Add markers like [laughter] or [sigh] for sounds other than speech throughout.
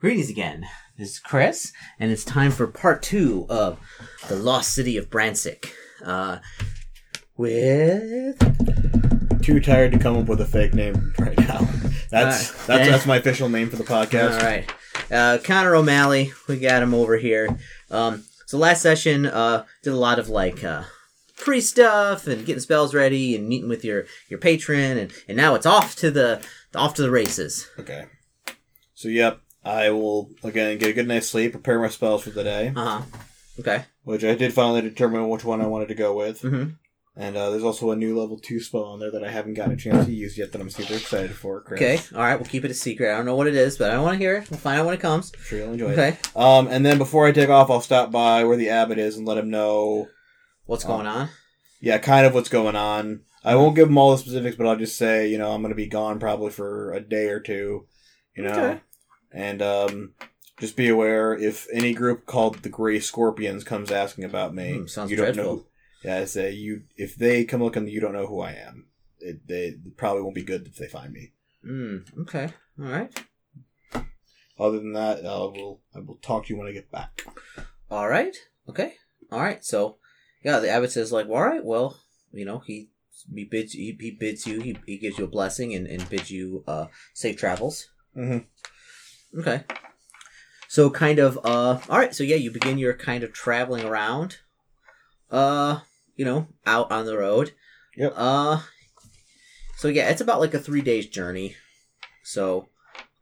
Greetings again. This is Chris, and it's time for part two of the Lost City of Bransic. Uh, with Too tired to come up with a fake name right now. [laughs] That's Alright. that's that's my official name for the podcast. all right, uh, Connor O'Malley. We got him over here. Um, so last session, uh, did a lot of like uh, pre stuff and getting spells ready and meeting with your your patron, and and now it's off to the off to the races. Okay. So yep, I will again get a good night's sleep, prepare my spells for the day, Uh huh. Okay. which I did finally determine which one I wanted to go with. Mm-hmm. And uh, there's also a new level two spell on there that I haven't gotten a chance to use yet that I'm super excited for. Chris. Okay. All right. We'll keep it a secret. I don't know what it is, but I want to hear it. We'll find out when it comes. I'm sure you'll enjoy it. Okay. Um, and then before I take off, I'll stop by where the abbot is and let him know, What's going on? yeah, kind of what's going on. I won't give him all the specifics, but I'll just say, you know, I'm going to be gone probably for a day or two, you know, Okay. And um, just be aware if any group called the Gray Scorpions comes asking about me, Hmm, sounds you don't dreadful. know. Yeah, I say you if they come looking, you don't know who I am. It, they probably won't be good if they find me. Mm, okay. All right. Other than that, I will I will talk to you when I get back. All right. Okay. All right. So, yeah, the abbot says like, all right, well, you know, he he bids he, he bids you he, he gives you a blessing and, and bids you uh safe travels. Mhm. Okay. So kind of uh all right, so yeah, you begin your kind of traveling around uh, you know, out on the road. Yep. Uh So yeah, it's about like a 3 days journey. So,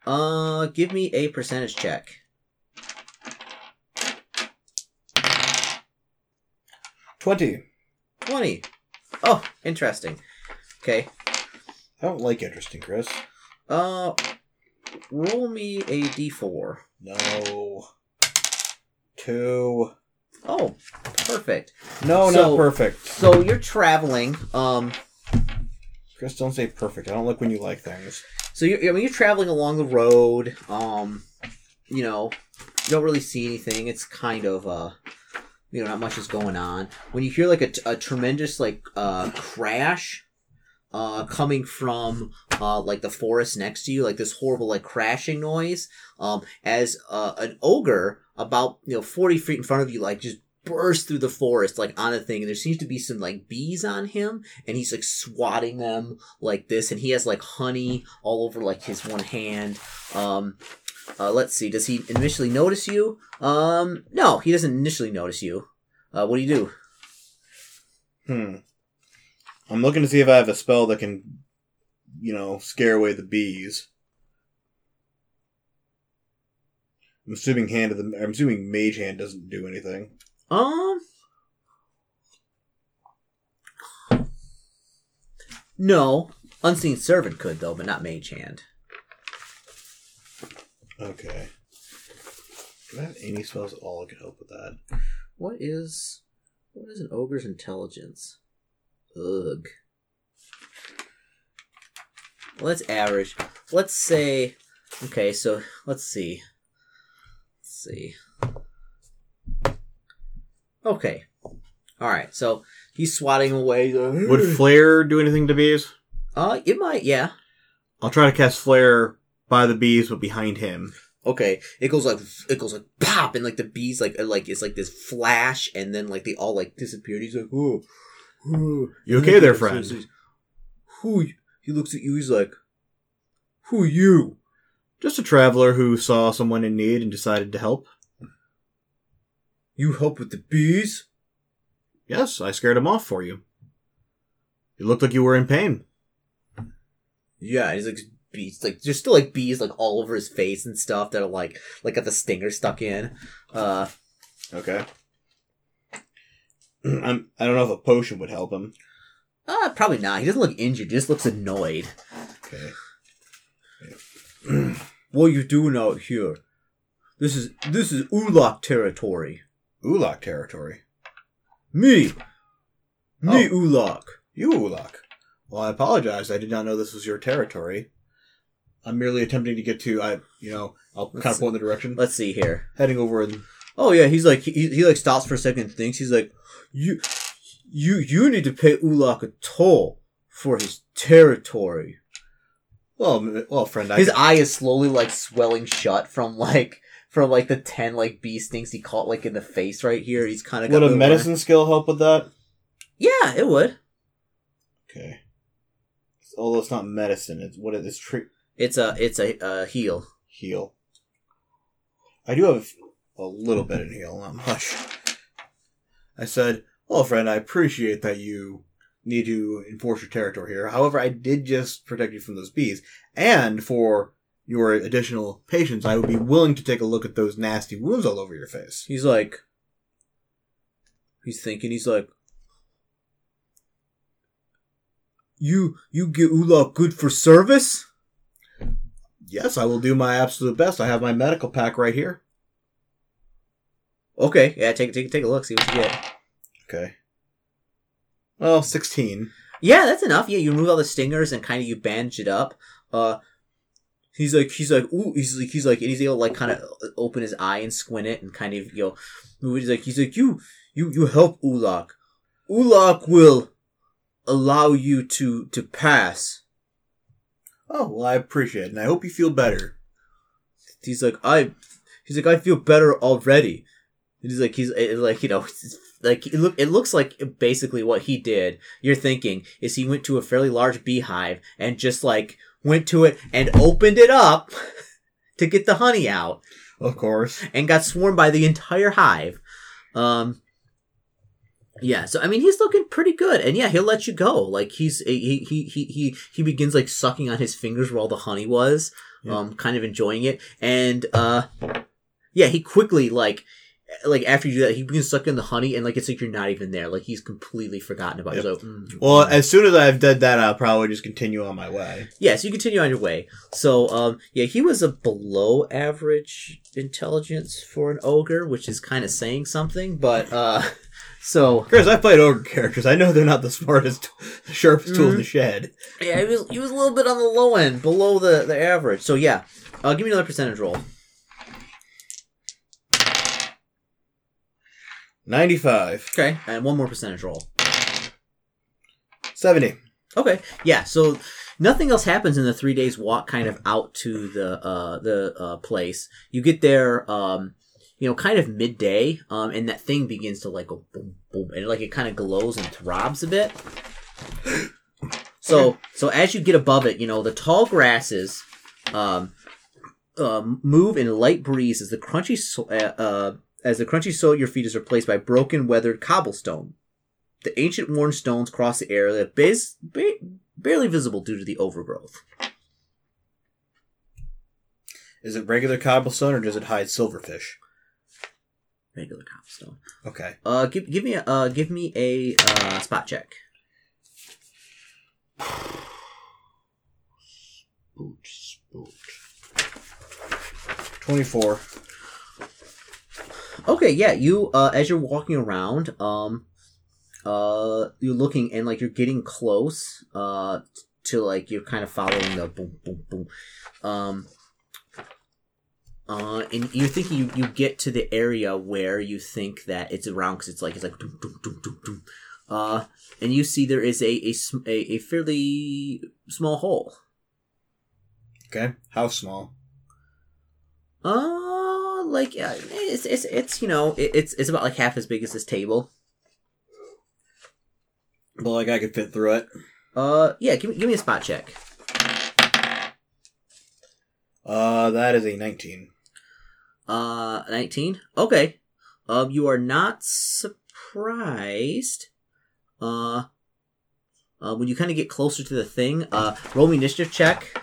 uh give me a percentage check. Twenty. 20. Oh, interesting. Okay. I don't like interesting, Chris. Uh roll me a d4. No. Two. Oh, perfect. No, So- not perfect. So you're traveling um Chris, don't say perfect. I don't like when you like things. so you're I mean you're traveling along the road um you know, you don't really see anything. It's kind of uh you know, not much is going on. When you hear like a, a tremendous like uh crash uh coming from uh like the forest next to you, like this horrible like crashing noise, um as uh, an ogre about you know 40 feet in front of you like just bursts through the forest like on a thing and there seems to be some like bees on him and he's like swatting them like this and he has like honey all over like his one hand um uh, let's see does he initially notice you? Um no he doesn't initially notice you. Uh what do you do? Hmm. I'm looking to see if I have a spell that can, you know, scare away the bees. I'm assuming hand of the. I'm assuming mage hand doesn't do anything. Um. No, unseen servant could though, but not mage hand. Okay. Do I have any spells at all that could help with that? What is what is an ogre's intelligence? Ugh. That's average. Let's say okay, so let's see. Let's see. Okay. Alright, so he's swatting away. Would flare do anything to bees? uh it might, yeah. I'll try to cast flare by the bees, but behind him. Okay, it goes like it goes like pop, and like the bees like like it's like this flash, and then like they all like disappear. And he's like, oh, oh. You okay there, friend? Who? He looks at you. He's like, who are you? Just a traveler who saw someone in need and decided to help. You help with the bees? Yes, I scared him off for you. You looked like you were in pain. Yeah, he's like bees. Like there's still like bees like all over his face and stuff that are like like got the stinger stuck in. Uh, Okay. [clears throat] I'm, I don't know if a potion would help him. Uh probably not. He doesn't look injured. He just looks annoyed. Okay. [clears throat] What are you doing out here? This is this is Ulak territory. Ulak territory. Me, me Oh. Ulak. You Ulak. Well, I apologize. I did not know this was your territory. I'm merely attempting to get to. I, you know, I'll kind Let's- of point in the direction. Let's see here. Heading over and Oh yeah, he's like he, he like stops for a second and thinks. He's like, you you you need to pay Ulak a toll for his territory. Well, well, friend, I His eye is slowly like swelling shut from like from like the ten like bee stings he caught like in the face right here. He's kind of would a medicine skill help with that? Yeah, it would. Okay. Although it's not medicine, it's what it is. Tre- It's a it's a uh, heal. heal. I do have a little bit in heal, not much. I said, "Well, friend, I appreciate that you need to enforce your territory here. However, I did just protect you from those bees, and for your additional patience, I would be willing to take a look at those nasty wounds all over your face." He's like, he's thinking. He's like, you you get Ulak good for service. Yes, I will do my absolute best. I have my medical pack right here. Okay, yeah, take take take a look, see what you get. Okay. Well, sixteen. Yeah, that's enough. Yeah, you remove all the stingers and kind of you bandage it up. Uh, he's like, he's like, ooh, he's like, he's like, and he's able to like kind of open his eye and squint it and kind of you know, move it. He's like, he's like, you, you, you help Ulak. Ulak will allow you to to pass. Oh well, I appreciate it, and I hope you feel better. He's like, I, he's like, I feel better already. And he's like, he's eh, like, you know, it's [laughs] like it look, it looks like basically what he did. You're thinking is he went to a fairly large beehive and just like went to it and opened it up [laughs] to get the honey out Of course. and got swarmed by the entire hive. Um, yeah, so I mean, he's looking pretty good, and yeah, he'll let you go. Like he's he he he he he begins like sucking on his fingers where all the honey was, Yeah. um, kind of enjoying it, and uh, yeah, he quickly like like after you do that, he begins sucking the honey, and like it's like you're not even there. Like he's completely forgotten about. Yep. So, mm, Well, as soon as I've done that, I'll probably just continue on my way. yeah, so you continue on your way. So, um, yeah, he was a below average intelligence for an ogre, which is kind of saying something. But, uh, [laughs] so Chris, I've played ogre characters. I know they're not the smartest, [laughs] sharpest tool in the shed. yeah, he was he was a little bit on the low end, below the the average. So yeah, uh, give me another percentage roll. 95. Okay, and one more percentage roll. 70. Okay, yeah. So nothing else happens in the three days walk, kind of out to the uh, the uh, place. You get there, um, you know, kind of midday, um, and that thing begins to like go boom, boom, and like it kind of glows and throbs a bit. So, so as you get above it, you know, the tall grasses, um, um, move in light breeze as the crunchy, uh, uh, as the crunchy soil at your feet is replaced by broken, weathered cobblestone. The ancient worn stones cross the area, bas- ba- barely visible due to the overgrowth. Is it regular cobblestone or does it hide silverfish? Regular cobblestone. Okay. Uh, give give me a uh, give me a uh, spot check. [sighs] Spoot, spoot. 24. Okay, yeah, you uh, as you're walking around, um, uh, you're looking and like you're getting close, uh, to like you're kind of following the boom, boom, boom, um, uh, and you're thinking you, you get to the area where you think that it's around because it's like it's like doom, doom, doom, doom, doom. uh, and you see there is a a, a, a fairly small hole. Okay. How small? Uh, like uh, it's it's it's you know it, it's it's about like half as big as this table. But like I could fit through it. Uh, yeah, give me give me a spot check. Uh, that is a 19. Uh, nineteen. Okay. Um, you are not surprised. Uh, uh, when you kind of get closer to the thing, uh, roll me initiative check.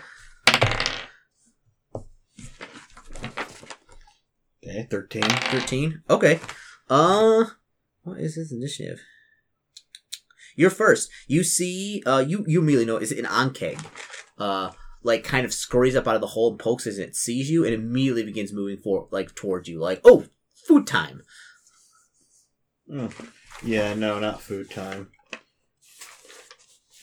Okay, 13. Thirteen. Okay. Uh, what is his initiative? You're first. You see, uh, you you immediately know is it an Ankheg. Uh, like kind of scurries up out of the hole and pokes as it sees you and immediately begins moving for like towards you. Like, oh, food time. Yeah, no, not food time.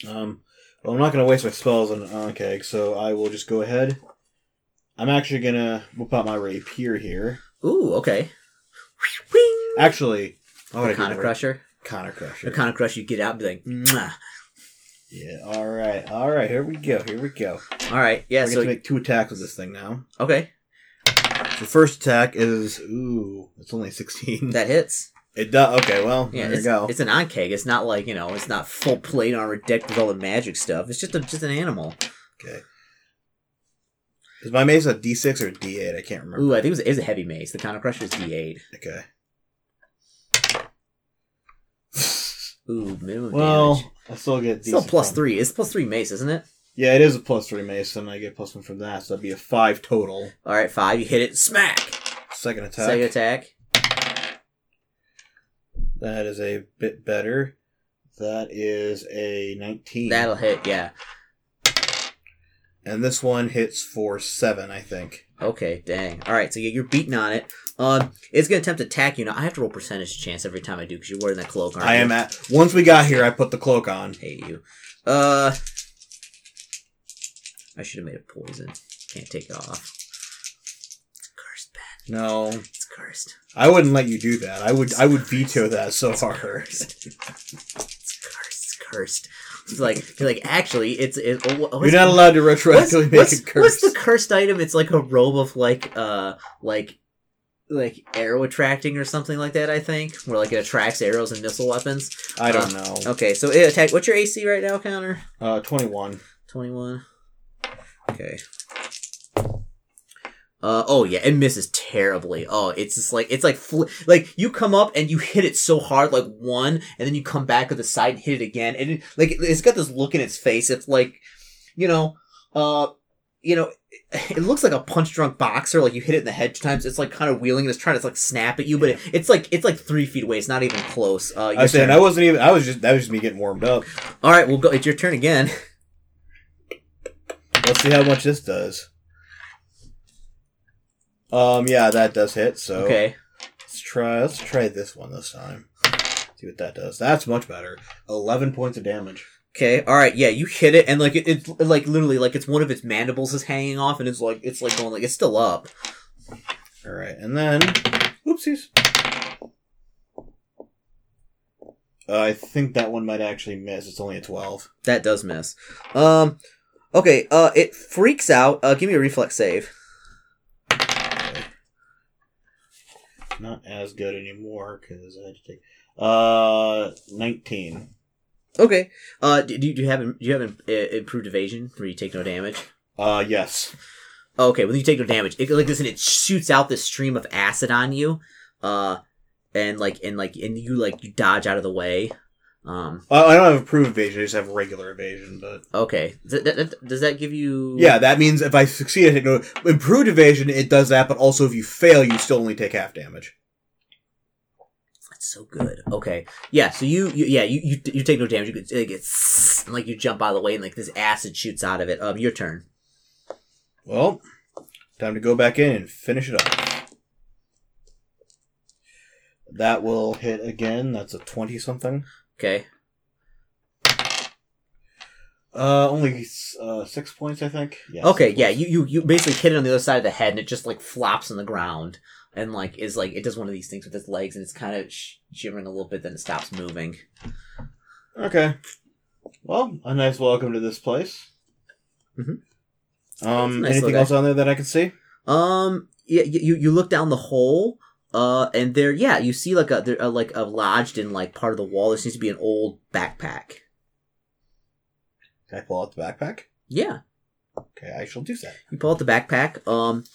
Um, well, I'm not going to waste my spells on an Ankheg, so I will just go ahead. I'm actually going to whip out my rapier here. Ooh, okay. Actually, oh, Arcana Crusher. Connor Crusher. Arcana Crusher, you get out and be like, Mwah. Yeah. All right. All right. Here we go. Here we go. All right, yeah. Get So to make two attacks with this thing now. okay, The first attack is ooh, it's only sixteen. that hits. It does. Okay. Well, Yeah, there you it's, go. it's an ankheg. It's not like you know, it's not full plate armor decked with all the magic stuff. It's just a, just an animal. Okay. Is my mace a D6 or a D8? I can't remember. Ooh, I think it was, it was a heavy mace. The counter crusher is D8. Okay. Ooh, minimum Well, damage. I still get Still decent plus from- three. It's plus three mace, isn't it? Yeah, it is a plus three mace, and I get plus one from that, so that'd be a five total. All right, five. You hit it. Smack. Second attack. Second attack. That is a bit better. That is a nineteen. That'll hit. Yeah. And this one hits for seven, I think. Okay. Dang. All right. So yeah, you're beating on it. Um, it's gonna attempt to attack you. Now I have to roll percentage chance every time I do because you're wearing that cloak. Aren't I you? am at. Once we got here, I put the cloak on. hate you. Uh, I should have made it poison. Can't take it off. It's cursed, Ben. No, It's cursed. I wouldn't let you do that. I would. I would veto that so hard. Cursed. [laughs] it's cursed. It's cursed. Like, like actually, it's it. oh, You're not allowed to What's, retroactively make what's, it curse. what's the cursed item? It's like a robe of like uh like like arrow attracting or something like that. I think where like it attracts arrows and missile weapons. I don't know. Okay, so it attack. What's your AC right now, Connor? Uh, twenty-one. 21. Okay. Uh, oh yeah, it misses terribly. Oh, it's just like it's like fl- like you come up and you hit it so hard, like one, and then you come back to the side and hit it again, and it, like it's got this look in its face. It's like, you know, uh, you know, it, looks like a punch drunk boxer. Like you hit it in the head two times. It's like kind of wheeling and it's trying to like snap at you, but it, it's like it's like three feet away. It's not even close. Uh, I saying. I wasn't even. I was just. That was just me getting warmed up. All right, we'll go. It's your turn again. Let's see how much this does. Um. Yeah, that does hit. So Okay. let's try. Let's try this one this time. See what that does. That's much better. Eleven points of damage. Okay, all right, yeah, you hit it, and like it, it's like literally like it's one of its mandibles is hanging off, and it's like it's like going like it's still up. All right, and then, oopsies. Uh, I think that one might actually miss. It's only a twelve. That does miss. Um, okay, uh, it freaks out. Uh, give me a reflex save. Not as good anymore because I had to take. Uh, nineteen. Okay, uh, do, do you have do you have uh, improved evasion where you take no damage? Uh, yes. Okay, when you take no damage, it like this, and it shoots out this stream of acid on you. Uh, and like and like and you like you dodge out of the way. Um, Well, I don't have improved evasion. I just have regular evasion. But okay, Does that, that- does that give you? yeah, that means if I succeed, I take no improved evasion. It does that, but also if you fail, you still only take half damage. That's so good. Okay, yeah. So you, you yeah, you, you you take no damage. You get, like, it's like you jump out of the way, and like this acid shoots out of it. Um, your turn. Well, time to go back in and finish it up. That will hit again. That's a twenty something. Okay. Uh, only uh, six points, I think. Yeah. Okay. Yeah. You, you you basically hit it on the other side of the head, and it just like flops on the ground, and like is like it does one of these things with its legs, and it's kind of sh- shivering a little bit, then it stops moving. Okay. Well, a nice welcome to this place. Mm-hmm. Um, nice anything else on there that I can see? Um. Yeah. You you, you look down the hole. Uh, and there, yeah, you see like a, there, a like a lodged in like part of the wall. There seems to be an old backpack. Can I pull out the backpack? Yeah. Okay, I shall do that. You pull out the backpack. Um,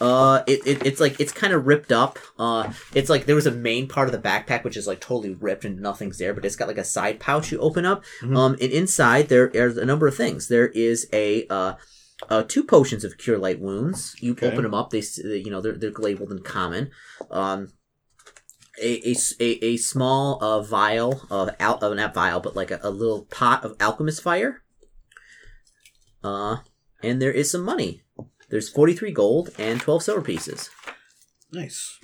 uh, it, it it's like it's kind of ripped up. Uh, it's like there was a main part of the backpack which is like totally ripped and nothing's there, but it's got like a side pouch you open up. Mhm. Um, and inside there are a number of things. There is a uh. Uh, two potions of cure light wounds. You Okay. open them up. They, you know, they're they're labeled in common. Um, a, a, a, small uh, vial of al- uh, not vial, but like a, a little pot of alchemist fire. Uh, and there is some money. There's 43 gold and 12 silver pieces. Nice.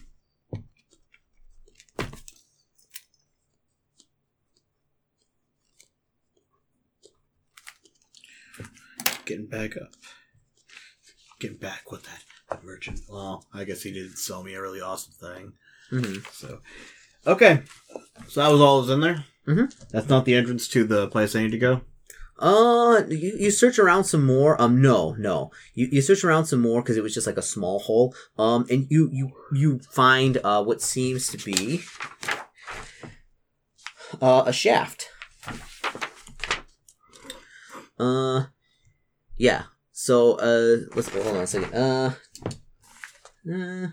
Getting back up. Getting back with that, that merchant. Well, I guess he didn't sell me a really awesome thing. hmm So, okay. So that was all that was in there. Mhm. That's not the entrance to the place I need to go. Uh, you, you search around some more. Um, no, no. You, you search around some more because it was just like a small hole. Um, and you you you find uh what seems to be uh a shaft. Uh, yeah. So uh, let's hold on a second. Uh, uh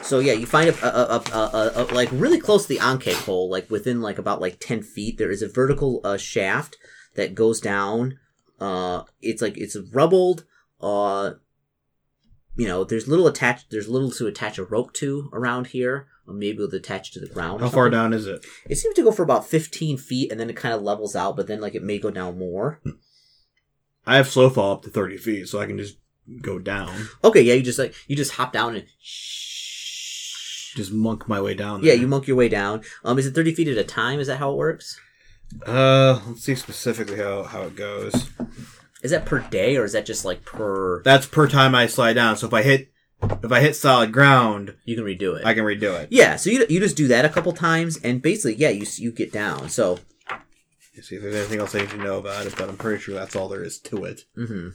so yeah, you find a, a, a, a, a, like really close to the ankheg hole, like within like about like ten feet. There is a vertical uh, shaft that goes down. Uh, it's like it's rubbled. Uh, you know, there's little attached. There's little to attach a rope to around here. Or maybe with attach to the ground. How far down is it? It seems to go for about fifteen feet, and then it kind of levels out. But then like it may go down more. I have slow fall up to thirty feet, so I can just go down. Okay, yeah, you just like you just hop down and. [laughs] Just monk my way down. Yeah, you monk your way down. Um, is it thirty feet at a time? Is that how it works? Uh, let's see specifically how how it goes. Is that per day or is that just like per? That's per time I slide down. So if I hit if I hit solid ground, You can redo it. I can redo it. yeah, so you you just do that a couple times, and basically, yeah, you you get down. So, See if there's anything else I need to know about it, but I'm pretty sure that's all there is to it. Mm-hmm.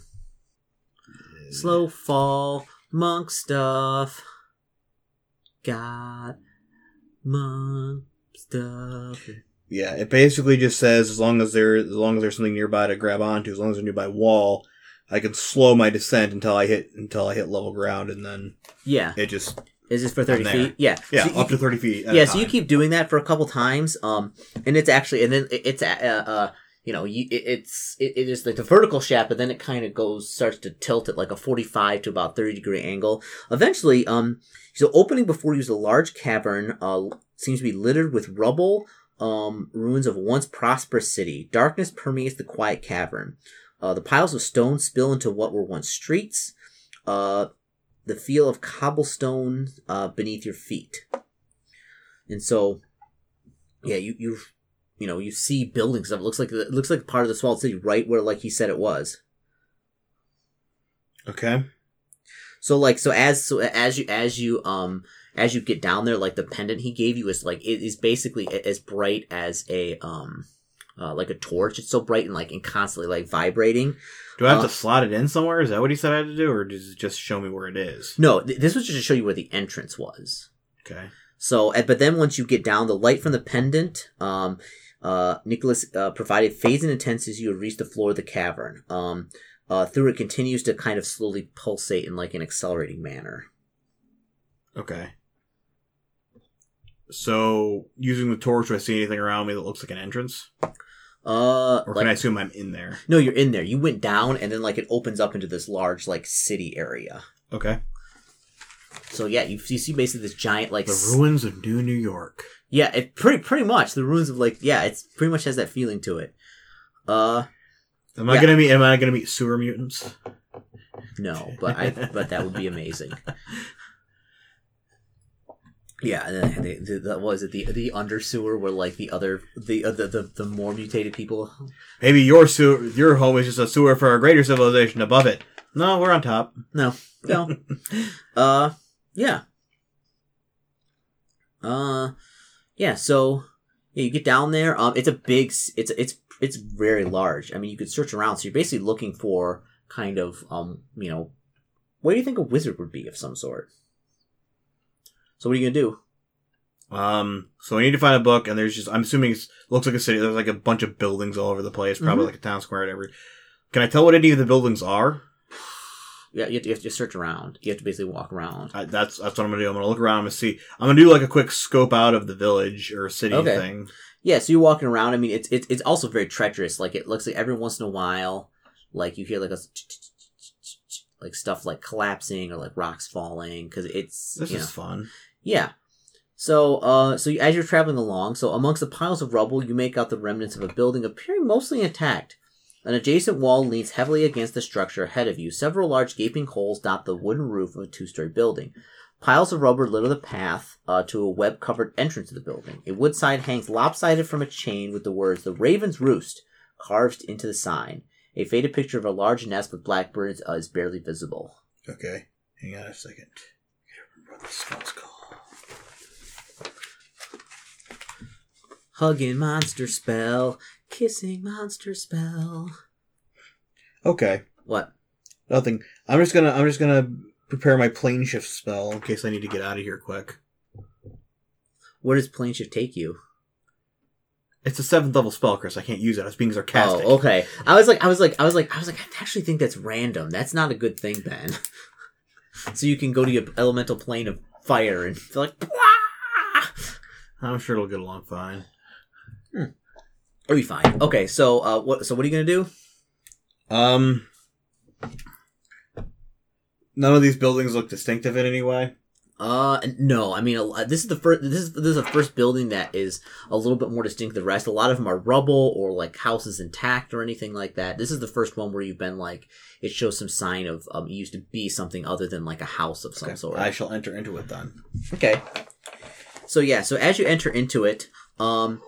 slow fall, monk stuff. Got monk stuff. Yeah, it basically just says as long as there as long as there's something nearby to grab onto, as long as there's a nearby wall, I can slow my descent until I hit until I hit level ground, and then Yeah, it just is this for thirty feet? Yeah, yeah So up to thirty feet. yeah so you keep doing that for a couple times um and it's actually and then it's uh, uh you know you, it, it's it, it is like the vertical shaft but then it kind of goes starts to tilt at like a 45 to about 30 degree angle. Eventually um so opening before you is a large cavern uh seems to be littered with rubble um ruins of a once prosperous city. Darkness permeates the quiet cavern. Uh the piles of stone spill into what were once streets. Uh the feel of cobblestone uh, beneath your feet and so yeah you you you know you see buildings it looks like it looks like part of the swallowed city right where like he said it was okay. so like so as so as you as you um as you get down there like the pendant he gave you is like it is basically as bright as a um uh, like a torch it's so bright and like and constantly like vibrating Do I have Uh, to slot it in somewhere? Is that what he said I had to do, or does it just show me where it is? no th- this was just to show you where the entrance was Okay. So, but then once you get down, the light from the pendant, um, uh, Nicholas uh, provided fades and intense as you reach the floor of the cavern. Um, uh, through it continues to kind of slowly pulsate in like an accelerating manner. Okay. So, using the torch, do I see anything around me that looks like an entrance? Uh, Or like, can I assume I'm in there? no, you're in there. You went down, and then like it opens up into this large like city area. Okay. So yeah, you, you see basically this giant like The ruins of New New York. yeah, it pretty pretty much the ruins of like yeah, it's pretty much has that feeling to it. Uh, Am I Yeah. gonna meet? Am I gonna meet sewer mutants? No, but I [laughs] but that would be amazing. Yeah, and then the, the, the, what was it the the under sewer where like the other the uh, the, the the more mutated people? [laughs] Maybe your sewer, your home is just a sewer for a greater civilization above it. No, we're on top. No, no. [laughs] uh, yeah. Uh, yeah. So yeah, you get down there. Um, it's a big. It's it's it's very large. I mean, you could search around. So you're basically looking for kind of um, you know, what do you think a wizard would be of some sort? So what are you gonna do? Um, so I need to find a book, and there's just I'm assuming it looks like a city. There's like a bunch of buildings all over the place, probably Mhm. like a town square, or whatever. Can I tell what any of the buildings are? [sighs] Yeah, you have, to, you have to search around. You have to basically walk around. I, that's that's what I'm gonna do. I'm gonna look around and see. I'm gonna do like a quick scope out of the village or city Okay. thing. Yeah, so you're walking around. I mean, it's it's it's also very treacherous. Like it looks like every once in a while, like you hear like a like stuff like collapsing or like rocks falling because it's This you is know. fun. yeah. So, uh, so as you're traveling along, so amongst the piles of rubble, you make out the remnants of a building appearing mostly intact. An adjacent wall leans heavily against the structure ahead of you. Several large gaping holes dot the wooden roof of a two-story building. Piles of rubber litter the path uh, to a web-covered entrance to the building. A wood sign hangs lopsided from a chain with the words "The Raven's Roost" carved into the sign. A faded picture of a large nest with blackbirds uh, is barely visible. Okay, hang on a second. What the spell's called? Hugging monster spell, kissing monster spell. Okay, What? nothing. I'm just gonna I'm just gonna prepare my plane shift spell in case I need to get out of here quick. Where does plane shift take you? It's a seventh level spell, Chris. I can't use it. I was being sarcastic. Oh, okay. I was like, I was like, I was like, I was like, I actually think that's random. That's not a good thing, Ben. [laughs] so you can go to your elemental plane of fire and feel like, "Wah!" I'm sure it'll get along fine. It'll be fine. Okay, so uh, what? So what are you gonna do? Um, none of these buildings look distinctive in any way. Uh, no. I mean, this is the first. This is this is the first building that is a little bit more distinct than the rest. A lot of them are rubble or like houses intact or anything like that. This is the first one where you've been like, it shows some sign of um, it used to be something other than like a house of some sort. I shall enter into it then. Okay. So yeah, so as you enter into it, um,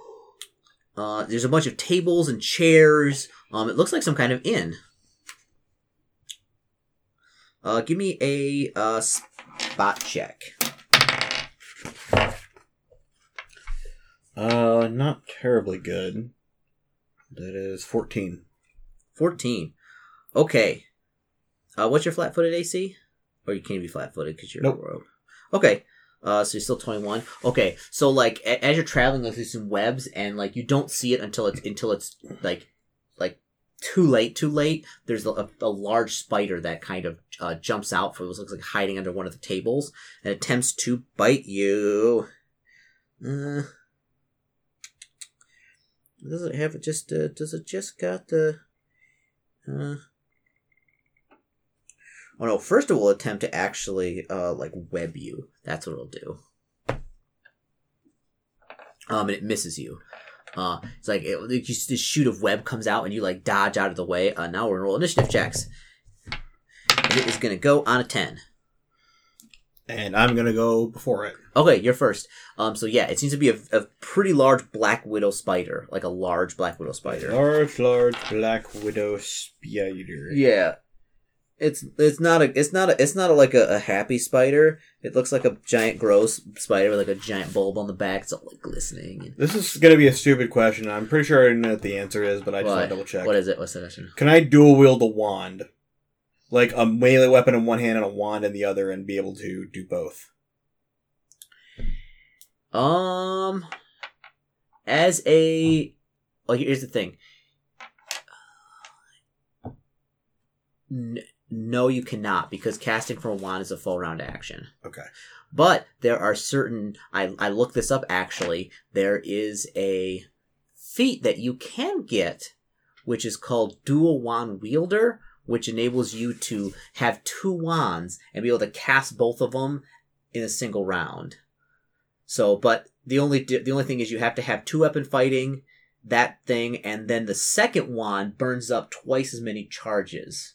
uh, there's a bunch of tables and chairs. Um, it looks like some kind of inn. Uh, give me a uh, spot check. Uh, not terribly good. That is 14. Fourteen. Okay. Uh, what's your flat-footed AC? Or you can't be flat-footed because you're Nope. rogue. Okay. Uh, so you're still 21. Okay. So like a- as you're traveling, like, there's some webs, and like you don't see it until it's until it's like too late. Too late. There's a, a large spider that kind of uh, jumps out from what looks like hiding under one of the tables and attempts to bite you. Uh, does it have it just? Uh, does it just got the? Uh, oh no! First, it will attempt to actually uh like web you. That's what it'll do. Um, and it misses you. Uh, it's like it, like just this shoot of web comes out and you like dodge out of the way. Uh, now we're gonna roll initiative checks. And it is gonna go on a ten. And I'm gonna go before it. Okay, you're first. Um, so yeah, it seems to be a, a pretty large black widow spider, like a large black widow spider. Large, large black widow spider. Yeah, it's it's not a it's not a it's not a, like a, a happy spider. It looks like a giant gross spider with like a giant bulb on the back. It's all like glistening. This is gonna be a stupid question. I'm pretty sure I know what the answer is, but I just want to double check. What is it? What's the question? Can I dual wield a wand? Like a melee weapon in one hand and a wand in the other and be able to do both? Um, as a well, here's the thing. N- no, you cannot because casting from a wand is a full round action. Okay. But there are certain. I I looked this up actually. There is a feat that you can get, which is called Dual Wand Wielder, which enables you to have two wands and be able to cast both of them in a single round. So, but the only the only thing is you have to have two weapon fighting that thing, and then the second wand burns up twice as many charges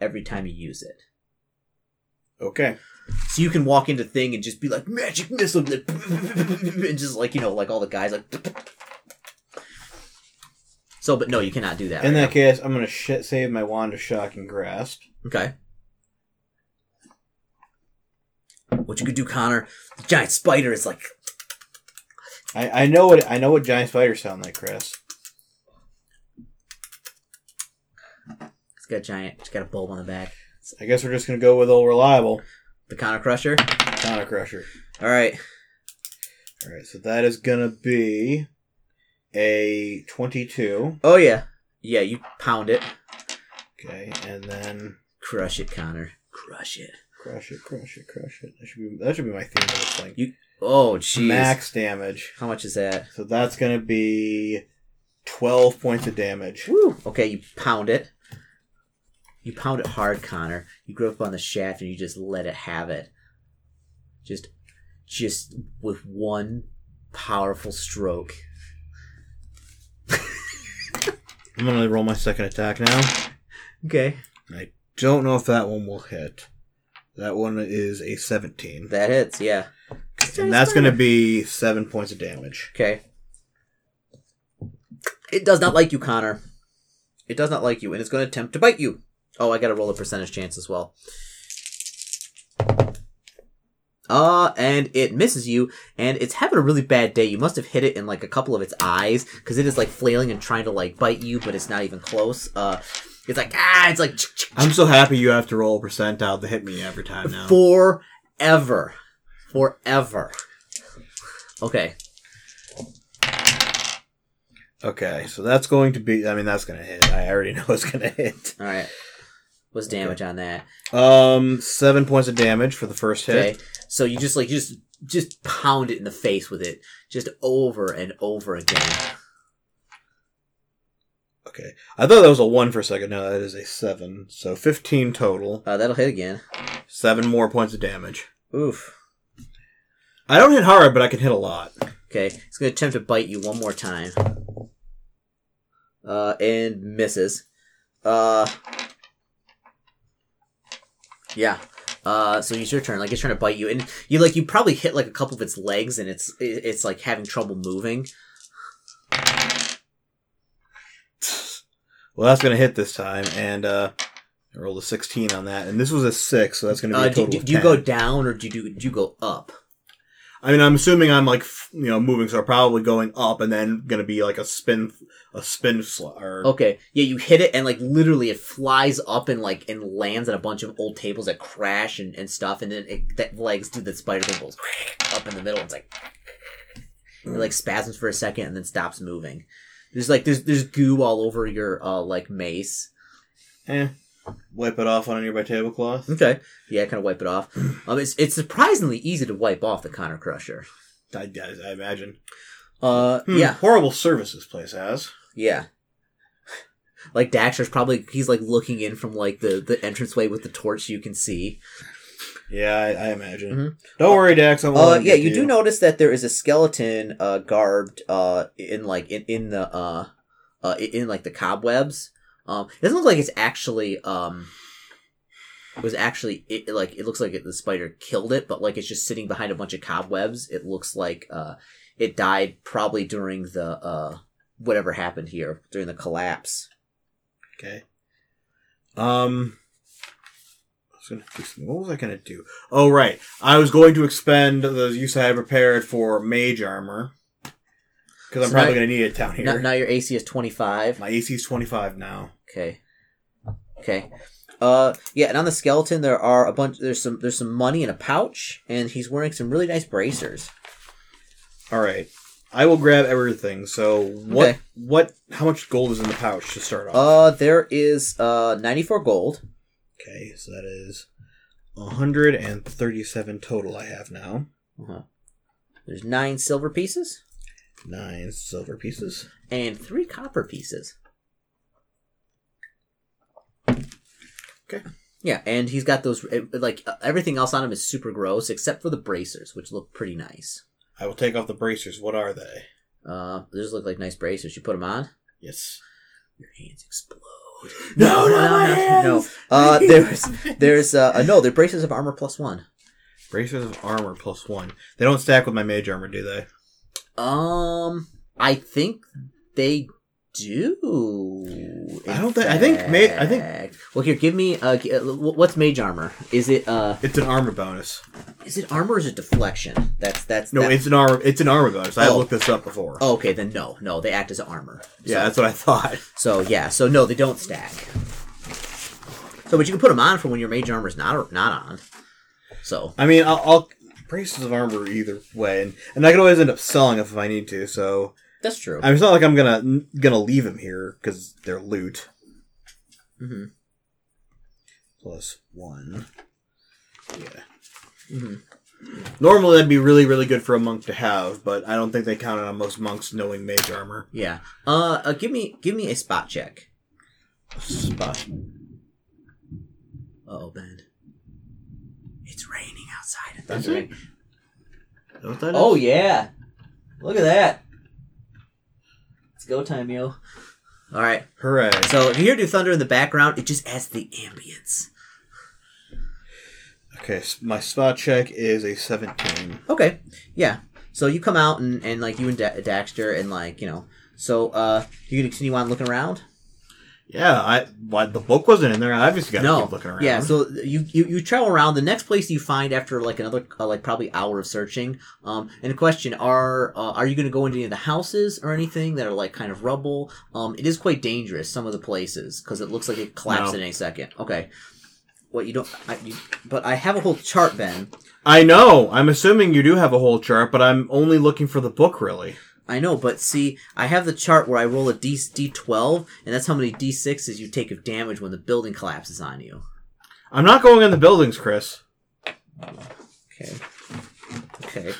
every time you use it. Okay. So you can walk into thing and just be like magic missile, and just like you know, like all the guys like. So, but no, you cannot do that. In right that case, I'm gonna sh- save my wand of shocking grasp. okay. What you could do, Connor? The giant spider is like I, I know what I know what giant spiders sound like, Chris. It's got a giant, it's got a bulb on the back. I guess we're just gonna go with old reliable The Connor Crusher. Counter Crusher. All right. All right, so that is gonna be a 22. Oh yeah, yeah. You pound it, Okay, and then crush it, Connor. Crush it. crush it, crush it, crush it. That should be that should be my theme of this thing. You- Oh jeez. Max damage. How much is that? So that's gonna be 12 points of damage. Woo. Okay, you pound it. You pound it hard, Connor. You grip up on the shaft and you just let it have it. Just, just with one powerful stroke. I'm gonna roll my second attack now. Okay. I don't know if that one will hit. That one is a 17. That hits. Yeah. And that's gonna be 7 points of damage. Okay. It does not like you, Connor. It does not like you, and it's going to attempt to bite you. Oh, I got to roll a percentage chance as well. Uh, and it misses you, and it's having a really bad day. You must have hit it in like a couple of its eyes, because it is like flailing and trying to like bite you, but it's not even close. Uh, it's like ah, it's like [laughs] I'm so happy you have to roll percent out to hit me every time now. forever, forever. Okay, Okay, so that's going to be. I mean, that's going to hit. I already [laughs] know it's going to hit. all right. What's damage on that? Um, seven points of damage for the first hit. Okay, so you just like just just pound it in the face with it, just over and over again. Okay, I thought that was a one for a second. No, that is a seven. So fifteen total. Uh, that'll hit again. Seven more points of damage. Oof. I don't hit hard, but I can hit a lot. Okay, it's gonna attempt to bite you one more time. Uh, and misses. Uh, yeah. Uh, so it's your turn. Like it's trying to bite you, and you like you probably hit like a couple of its legs, and it's it's like having trouble moving. Well, that's going to hit this time, and uh, I rolled a sixteen on that, and this was a six, so that's going to be Uh, a do, total do, of do you go down or do you do, do you go up? I mean, I'm assuming I'm like you know moving, so I'm probably going up, and then going to be like a spin, a spin sl- or Okay, yeah, you hit it, and like literally, it flies up and like and lands on a bunch of old tables that crash and, and stuff, and then it, that legs do the spider thing goes up in the middle. And It's like it like spasms for a second and then stops moving. There's like there's there's goo all over your uh like mace. eh, wipe it off on a nearby tablecloth. Okay, yeah, kind of wipe it off. [sighs] Um, it's it's surprisingly easy to wipe off the Connor Crusher. I, I, I imagine. Uh, Hmm, yeah, horrible service this place has. yeah. [laughs] Like Daxter's probably he's like looking in from like the the entranceway with the torch you can see. Yeah, I, I imagine. Mhm. Don't worry, Dax. I won't Uh, yeah, you to do notice that there is a skeleton uh garbed uh in like in in the uh uh in like the cobwebs. Um, it doesn't look like it's actually um it was actually it like it looks like it, the spider killed it, but like it's just sitting behind a bunch of cobwebs. It looks like uh it died probably during the uh whatever happened here during the collapse. Okay. Um. I was gonna do something. What was I gonna do? Oh right, I was going to expend the use I had prepared for mage armor because I'm So probably gonna need it down here. Now, now your AC is twenty five. My AC is 25 now. Okay. Okay. Uh, yeah, and on the skeleton there are a bunch. There's some. There's some money in a pouch, and he's wearing some really nice bracers. All right, I will grab everything. So what? Okay. What? How much gold is in the pouch to start off? Uh, there is uh 94 gold. okay, so that is 137 total. I have now Uh-huh. There's nine silver pieces nine silver pieces. and three copper pieces. Okay. Yeah, and he's got those eh, like uh, everything else on him is super gross except for the bracers, which look pretty nice. I will take off the bracers. What are they? Uh, those look like nice bracers. You put them on, Yes. your hands explode. No, no, no, hands! no. Uh, there's there's uh, uh no, they're bracers of armor plus one. Bracers of armor plus one. They don't stack with my mage armor, do they? Um, I think they do. I don't think- I think ma- I think- Well, here, give me. Uh, uh, wh- what's mage armor? Is it uh? It's an armor bonus. Is it armor or is it deflection? That's that's No, that- it's an armor. It's an armor bonus. I Oh. looked this up before. Oh, okay, then no, no, they act as armor. yeah, that's what I thought. [laughs] So yeah, so no, they don't stack. So, but you can put them on for when your mage armor's not not on. So I mean, I'll, I'll bracers of armor either way, and, and I can always end up selling if I need to. So that's true. I mean, it's not like I'm gonna gonna leave them here because they're loot. Mm-hmm. Plus one. Yeah. Mm-hmm. Normally that'd be really really good for a monk to have, but I don't think they count on most monks knowing mage armor. Yeah. Uh, uh, give me give me a spot check. Spot. Oh, Ben. It's raining outside. That's Thundering. Is that what that is? Oh yeah. Look at that. It's go time, yo. All right. Hooray! So if you hear do thunder in the background, it just adds the ambience. Okay, s- my spot check is a seventeen. Okay. Yeah. So you come out and, and like you and da- Daxter and like you know. So uh, you gonna continue on looking around? Yeah, I why, the book wasn't in there. I obviously got to no, keep looking around. yeah. So you, you you travel around. The next place you find after like another uh, like probably hour of searching. Um, and a question: Are uh, are you going to go into any of the houses or anything that are like kind of rubble? Um, it is quite dangerous some of the places because it looks like it collapsed No. in any second. Okay. What you don't, I, you, but I have a whole chart, Ben. I know. I'm assuming you do have a whole chart, but I'm only looking for the book, really. I know, but see, I have the chart where I roll a D D12, and that's how many D6s you take of damage when the building collapses on you. I'm not going in the buildings, Chris. Okay. Okay.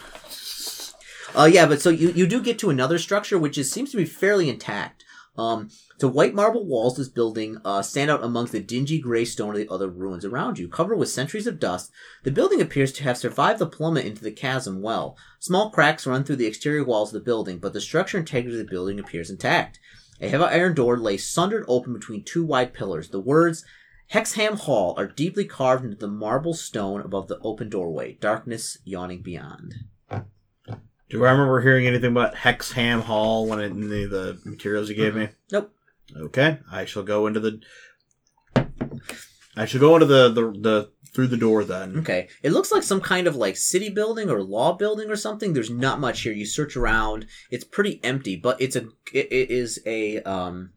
Uh, yeah, but so you, you do get to another structure which is seems to be fairly intact. Um, the white marble walls of this building uh, stand out amongst the dingy gray stone of the other ruins around you. Covered with centuries of dust, the building appears to have survived the plummet into the chasm well. Small cracks run through the exterior walls of the building, but the structure integrity of the building appears intact. A heavy iron door lay sundered open between two wide pillars. The words Hexham Hall are deeply carved into the marble stone above the open doorway, darkness yawning beyond. Do I remember hearing anything about Hexham Hall when it, in the, the materials you gave me? Nope. Okay, I shall go into the. I shall go into the, the the through the door then. Okay. It looks like some kind of like city building or law building or something. There's not much here. You search around. It's pretty empty, but it's a it, it is a um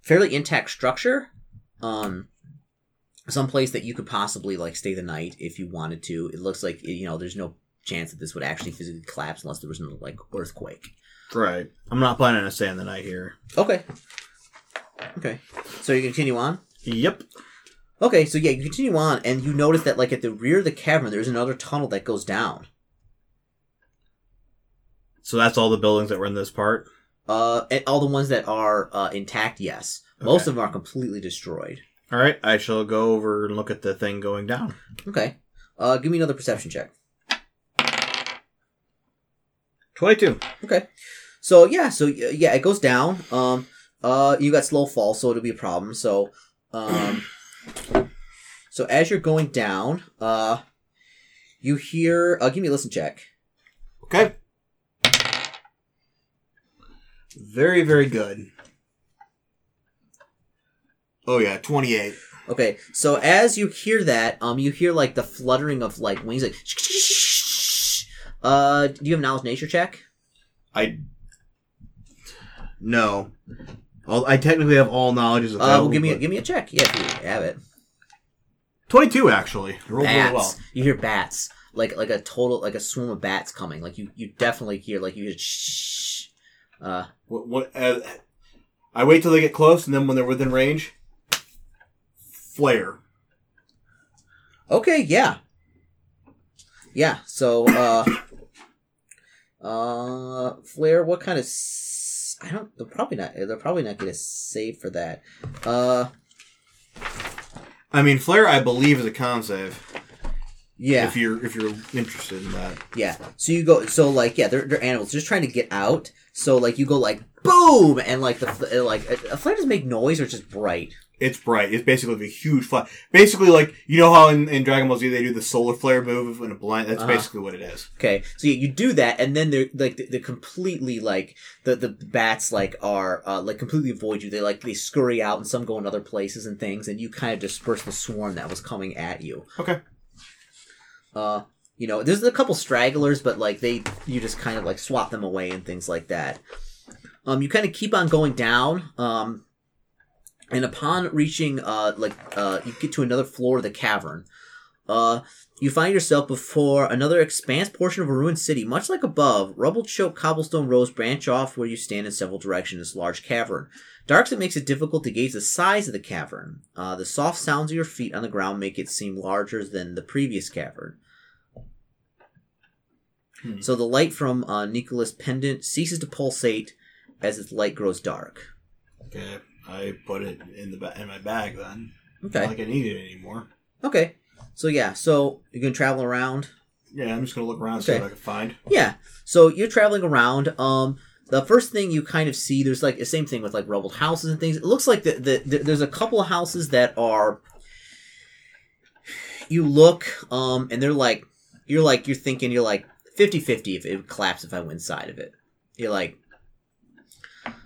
fairly intact structure. Um some place that you could possibly like stay the night if you wanted to. It looks like you know there's no chance that this would actually physically collapse unless there was no like earthquake. Right. I'm not planning on staying the night here. Okay. Okay. So you continue on? Yep. Okay, so yeah, you continue on, and you notice that, like, at the rear of the cavern, there's another tunnel that goes down. So that's all the buildings that were in this part. Uh, and all the ones that are uh, intact, yes. Most of them are completely destroyed. All right. I shall go over and look at the thing going down. Okay. Uh, give me another perception check. Twenty-two. Okay. So yeah, so yeah, it goes down. Um, uh, you got slow fall, so it'll be a problem. So, um, so as you're going down, uh, you hear. Uh, give me a listen check. Okay. Very, very good. Oh yeah, twenty-eight. Okay, so as you hear that, um, you hear like the fluttering of like wings, like. Uh, do you have knowledge nature check? I no. All, I technically have all knowledge Of a Uh, well, give me a, give me a check. Yeah, if you have it. twenty-two. Actually, I rolled Bats. really well. You hear bats, like like a total like a swarm of bats coming. Like you you definitely hear like you hear shh. Uh, What? what uh, I wait till they get close, and then when they're within range, flare. okay, yeah, yeah. So uh, [coughs] uh, flare. What kind of? S- I don't. They're probably not. They're probably not going to save for that. Uh, I mean, flare. I believe is a con save. yeah. If you're if you're interested in that. Yeah. So you go. So like, yeah, they're they're animals just trying to get out. So like, you go like boom, and like the like a a flare doesn't make noise or just bright. It's bright. It's basically a huge flare. Basically, like you know how in, in Dragon Ball Z they do the solar flare move in a blind. That's Uh-huh. basically what it is. Okay. So yeah, you do that, and then they're like they're completely like the the bats like are uh, like completely avoid you. They like they scurry out, and some go in other places and things, and you kind of disperse the swarm that was coming at you. Okay. Uh. You know, there's a couple stragglers, but like they, you just kind of like swap them away and things like that. Um, you kind of keep on going down. Um, and upon reaching uh like uh you get to another floor of the cavern uh you find yourself before another expanse portion of a ruined city much like above rubble choked cobblestone rows branch off where you stand in several directions in this large cavern dark that makes it difficult to gauge the size of the cavern uh, the soft sounds of your feet on the ground make it seem larger than the previous cavern Hmm. so the light from uh, Nicholas pendant ceases to pulsate as its light grows dark Okay. I put it in the ba- in my bag then. okay Not like I need it anymore. Okay. So yeah, so you're gonna travel around. Yeah, I'm just gonna look around see Okay. what I can find. Yeah. So you're traveling around. Um, the first thing you kind of see, there's like the same thing with like rubbled houses and things. It looks like the, the, the there's a couple of houses that are. You look, um, and they're like, you're like, you're thinking, you're like 50-50 if it would collapse if I went inside of it. You're like,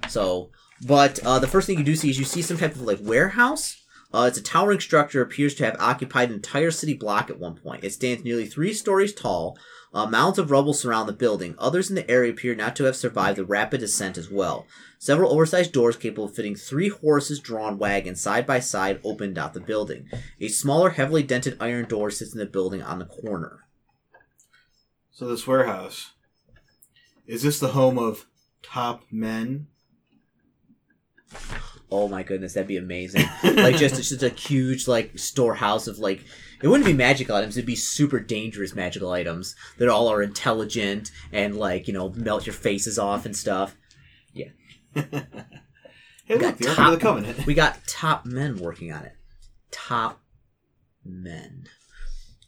so, But uh, the first thing you do see is you see some type of like warehouse. Uh, it's a towering structure, appears to have occupied an entire city block at one point. It stands nearly three stories tall. Uh, mounds of rubble surround the building. Others in the area appear not to have survived the rapid descent as well. Several oversized doors capable of fitting three horses drawn wagons side by side opened out the building. A smaller, heavily dented iron door sits in the building on the corner. So this warehouse is this the home of top men? Oh my goodness, that'd be amazing. like just [laughs] just a huge like storehouse of like it wouldn't be magic items, it'd be super dangerous magical items that all are intelligent and like, you know, melt your faces off and stuff. Yeah. Hey, got look, the top- the Covenant. We got top men working on it. Top men.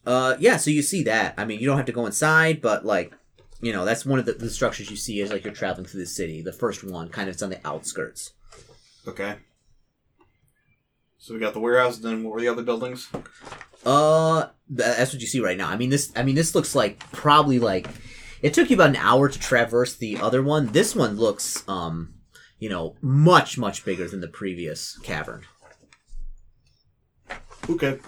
Uh yeah, so you see that. I mean, you don't have to go inside, but like you know, that's one of the, the structures you see as like you're traveling through the city. The first one, kind of, it's on the outskirts. Okay. So we got the warehouse, then what were the other buildings? Uh, that's what you see right now. I mean, this. I mean, this looks like probably like it took you about an hour to traverse the other one. This one looks, um, you know, much much bigger than the previous cavern. Okay.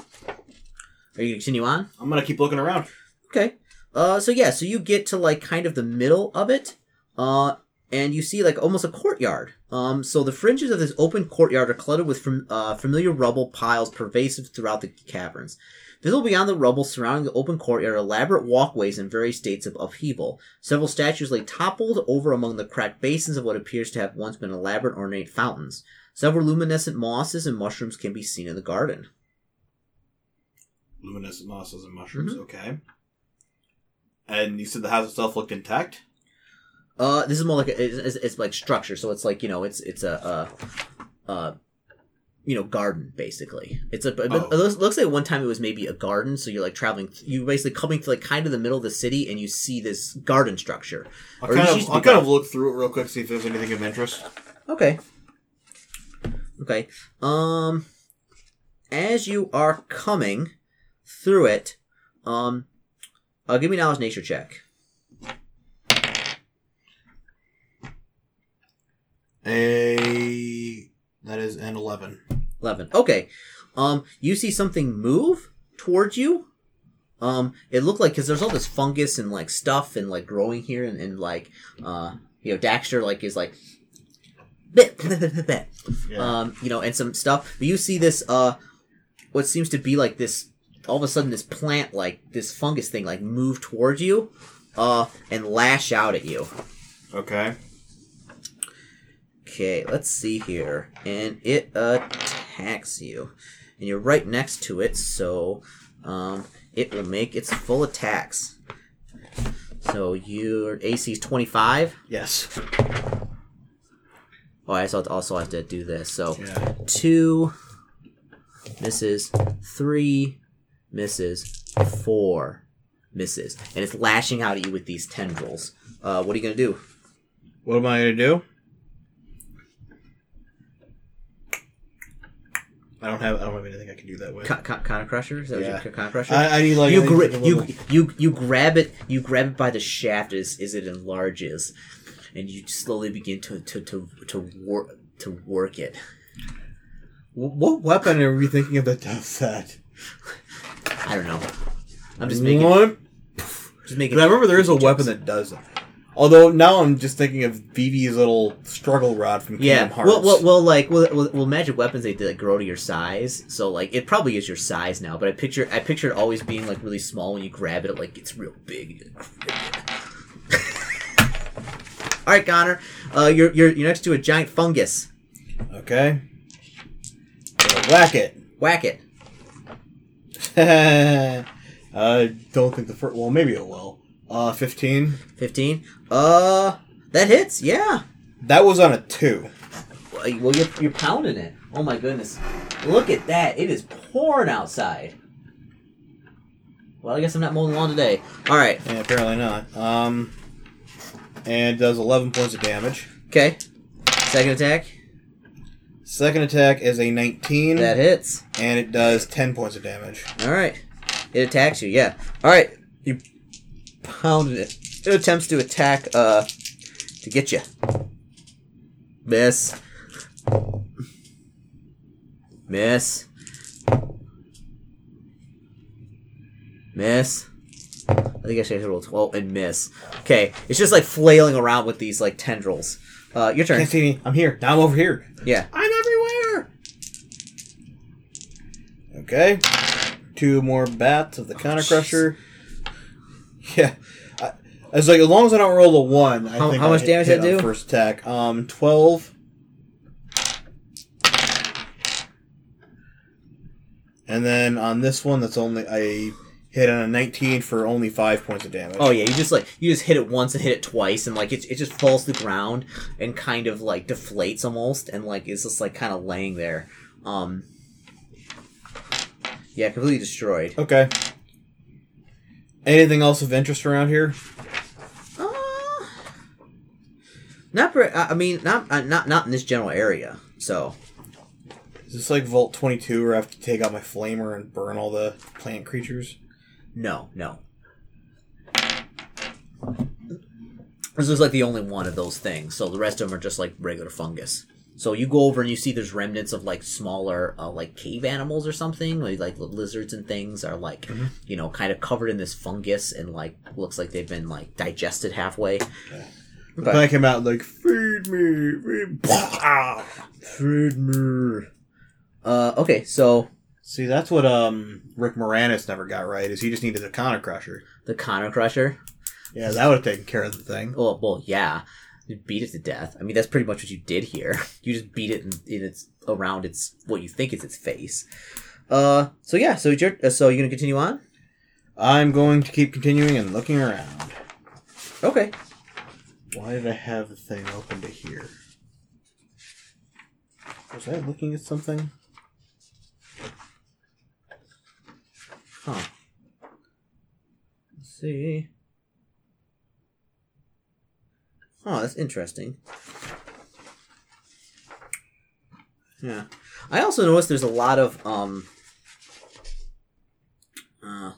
Are you gonna continue on? I'm gonna keep looking around. Okay. Uh, so yeah, so you get to like kind of the middle of it, uh, and you see like almost a courtyard. Um, so the fringes of this open courtyard are cluttered with fam- uh, familiar rubble piles pervasive throughout the caverns. Visible beyond the rubble surrounding the open courtyard are elaborate walkways in various states of upheaval. Several statues lay toppled over among the cracked basins of what appears to have once been elaborate ornate fountains. Several luminescent mosses and mushrooms can be seen in the garden. Luminescent mosses and mushrooms. Mm-hmm. Okay. And you said the house itself looked intact. Uh, this is more like a, it's, it's, like structure, so it's like you know, it's it's a, a, a you know, garden basically. It's a it Oh. looks, looks like one time it was maybe a garden, so you're like traveling, you basically coming to like kind of the middle of the city, and you see this garden structure. I'll Or kind of I'll kind of look through it real quick, see if there's anything of interest. Okay. Okay. Um, as you are coming through it, um, uh, give me knowledge nature check. A that is an eleven. 11. Okay. Um, you see something move towards you. Um, it looked like, cause there's all this fungus and like stuff and like growing here and, and like, uh, you know, Daxter like is like. Yeah. um, you know, and some stuff. But you see this, uh, what seems to be like this, all of a sudden this plant, like this fungus thing, like move towards you, uh, and lash out at you. okay. Okay, let's see here. And it attacks you. And you're right next to it, so um, it will make its full attacks. So your AC is 25. Yes. Oh, I also also have to do this. So Yeah. two misses, three misses, four misses. And it's lashing out at you with these tendrils. Uh, what are you going to do? What am I gonna do? I don't have I don't have anything I can do that with. Con- con- Connor Crusher? Is that Yeah. what you're Connor Crusher? I, I need like you, anything gra- a you little- you you grab it you grab it by the shaft as, as it enlarges and you slowly begin to to to to work to work it What weapon are we thinking of that does that? i don't know i'm just making What? just making But I remember there is a weapon that does that. Although now I'm just thinking of Vivi's little struggle rod from Kingdom yeah Hearts. well, well well like well, well, well magic weapons they like grow to your size so like it probably is your size now but i picture i picture it always being like really small when you grab it it like gets real big [laughs] all right connor uh you're, you're you're next to a giant fungus Okay. Uh, whack it. whack it I [laughs] don't think the first. Well, maybe it will. Uh, fifteen. 15 uh that hits yeah. That was on a two. well you're, you're pounding it. Oh my goodness. Look at that. It is pouring outside. Well i guess i'm not mowing the lawn today. All right. Yeah, apparently not. Um, and does eleven points of damage. okay. Second attack? Second attack is a nineteen, that hits. And it does ten points of damage. all right. It attacks you yeah. All right. You pounded it it attempts to attack uh to get you miss Miss. Miss. I think I should roll 12 and miss. Okay, it's just like flailing around with these like tendrils. Uh, your turn. Can't see me. I'm here. Now I'm over here. Yeah. I'm everywhere. Okay. Two more bats of the Connor crusher. [laughs] Yeah. I, I was like, as long as I don't roll a one, I How- think how I much hit- damage hit on do? First attack. Um, twelve. And then on this one, that's only I hit on a nineteen for only five points of damage. Oh yeah, you just like you just hit it once and hit it twice, and like it, it just falls to the ground and kind of like deflates almost, and like it's just like kind of laying there. Um, yeah, completely destroyed. Okay. Anything else of interest around here? Uh, not, I mean, not uh, not not in this general area. So Is this like Vault 22 where I have to take out my flamer and burn all the plant creatures? no, no. This is like the only one of those things. So the rest of them are just like regular fungus. So you go over and you see there's remnants of like smaller, uh, like cave animals or something, like, like lizards and things are like, you know, kind of covered in this fungus and like looks like they've been like digested halfway. The plant came out like, feed me, feed me. Feed me. Uh, okay, so See, that's what um Rick Moranis never got right, is he just needed a Connor crusher. the Connor Crusher. Yeah, that would have taken care of the thing. Well, well, yeah, you beat it to death. I mean, that's pretty much what you did here. [laughs] You just beat it in, in its around its what you think is its face. Uh, so yeah, so you're uh, so you're gonna continue on. I'm going to keep continuing and looking around. Okay. Why did I have the thing open to here? Was I looking at something? Huh. Let's see. Huh, that's interesting. Yeah. I also noticed there's a lot of um uh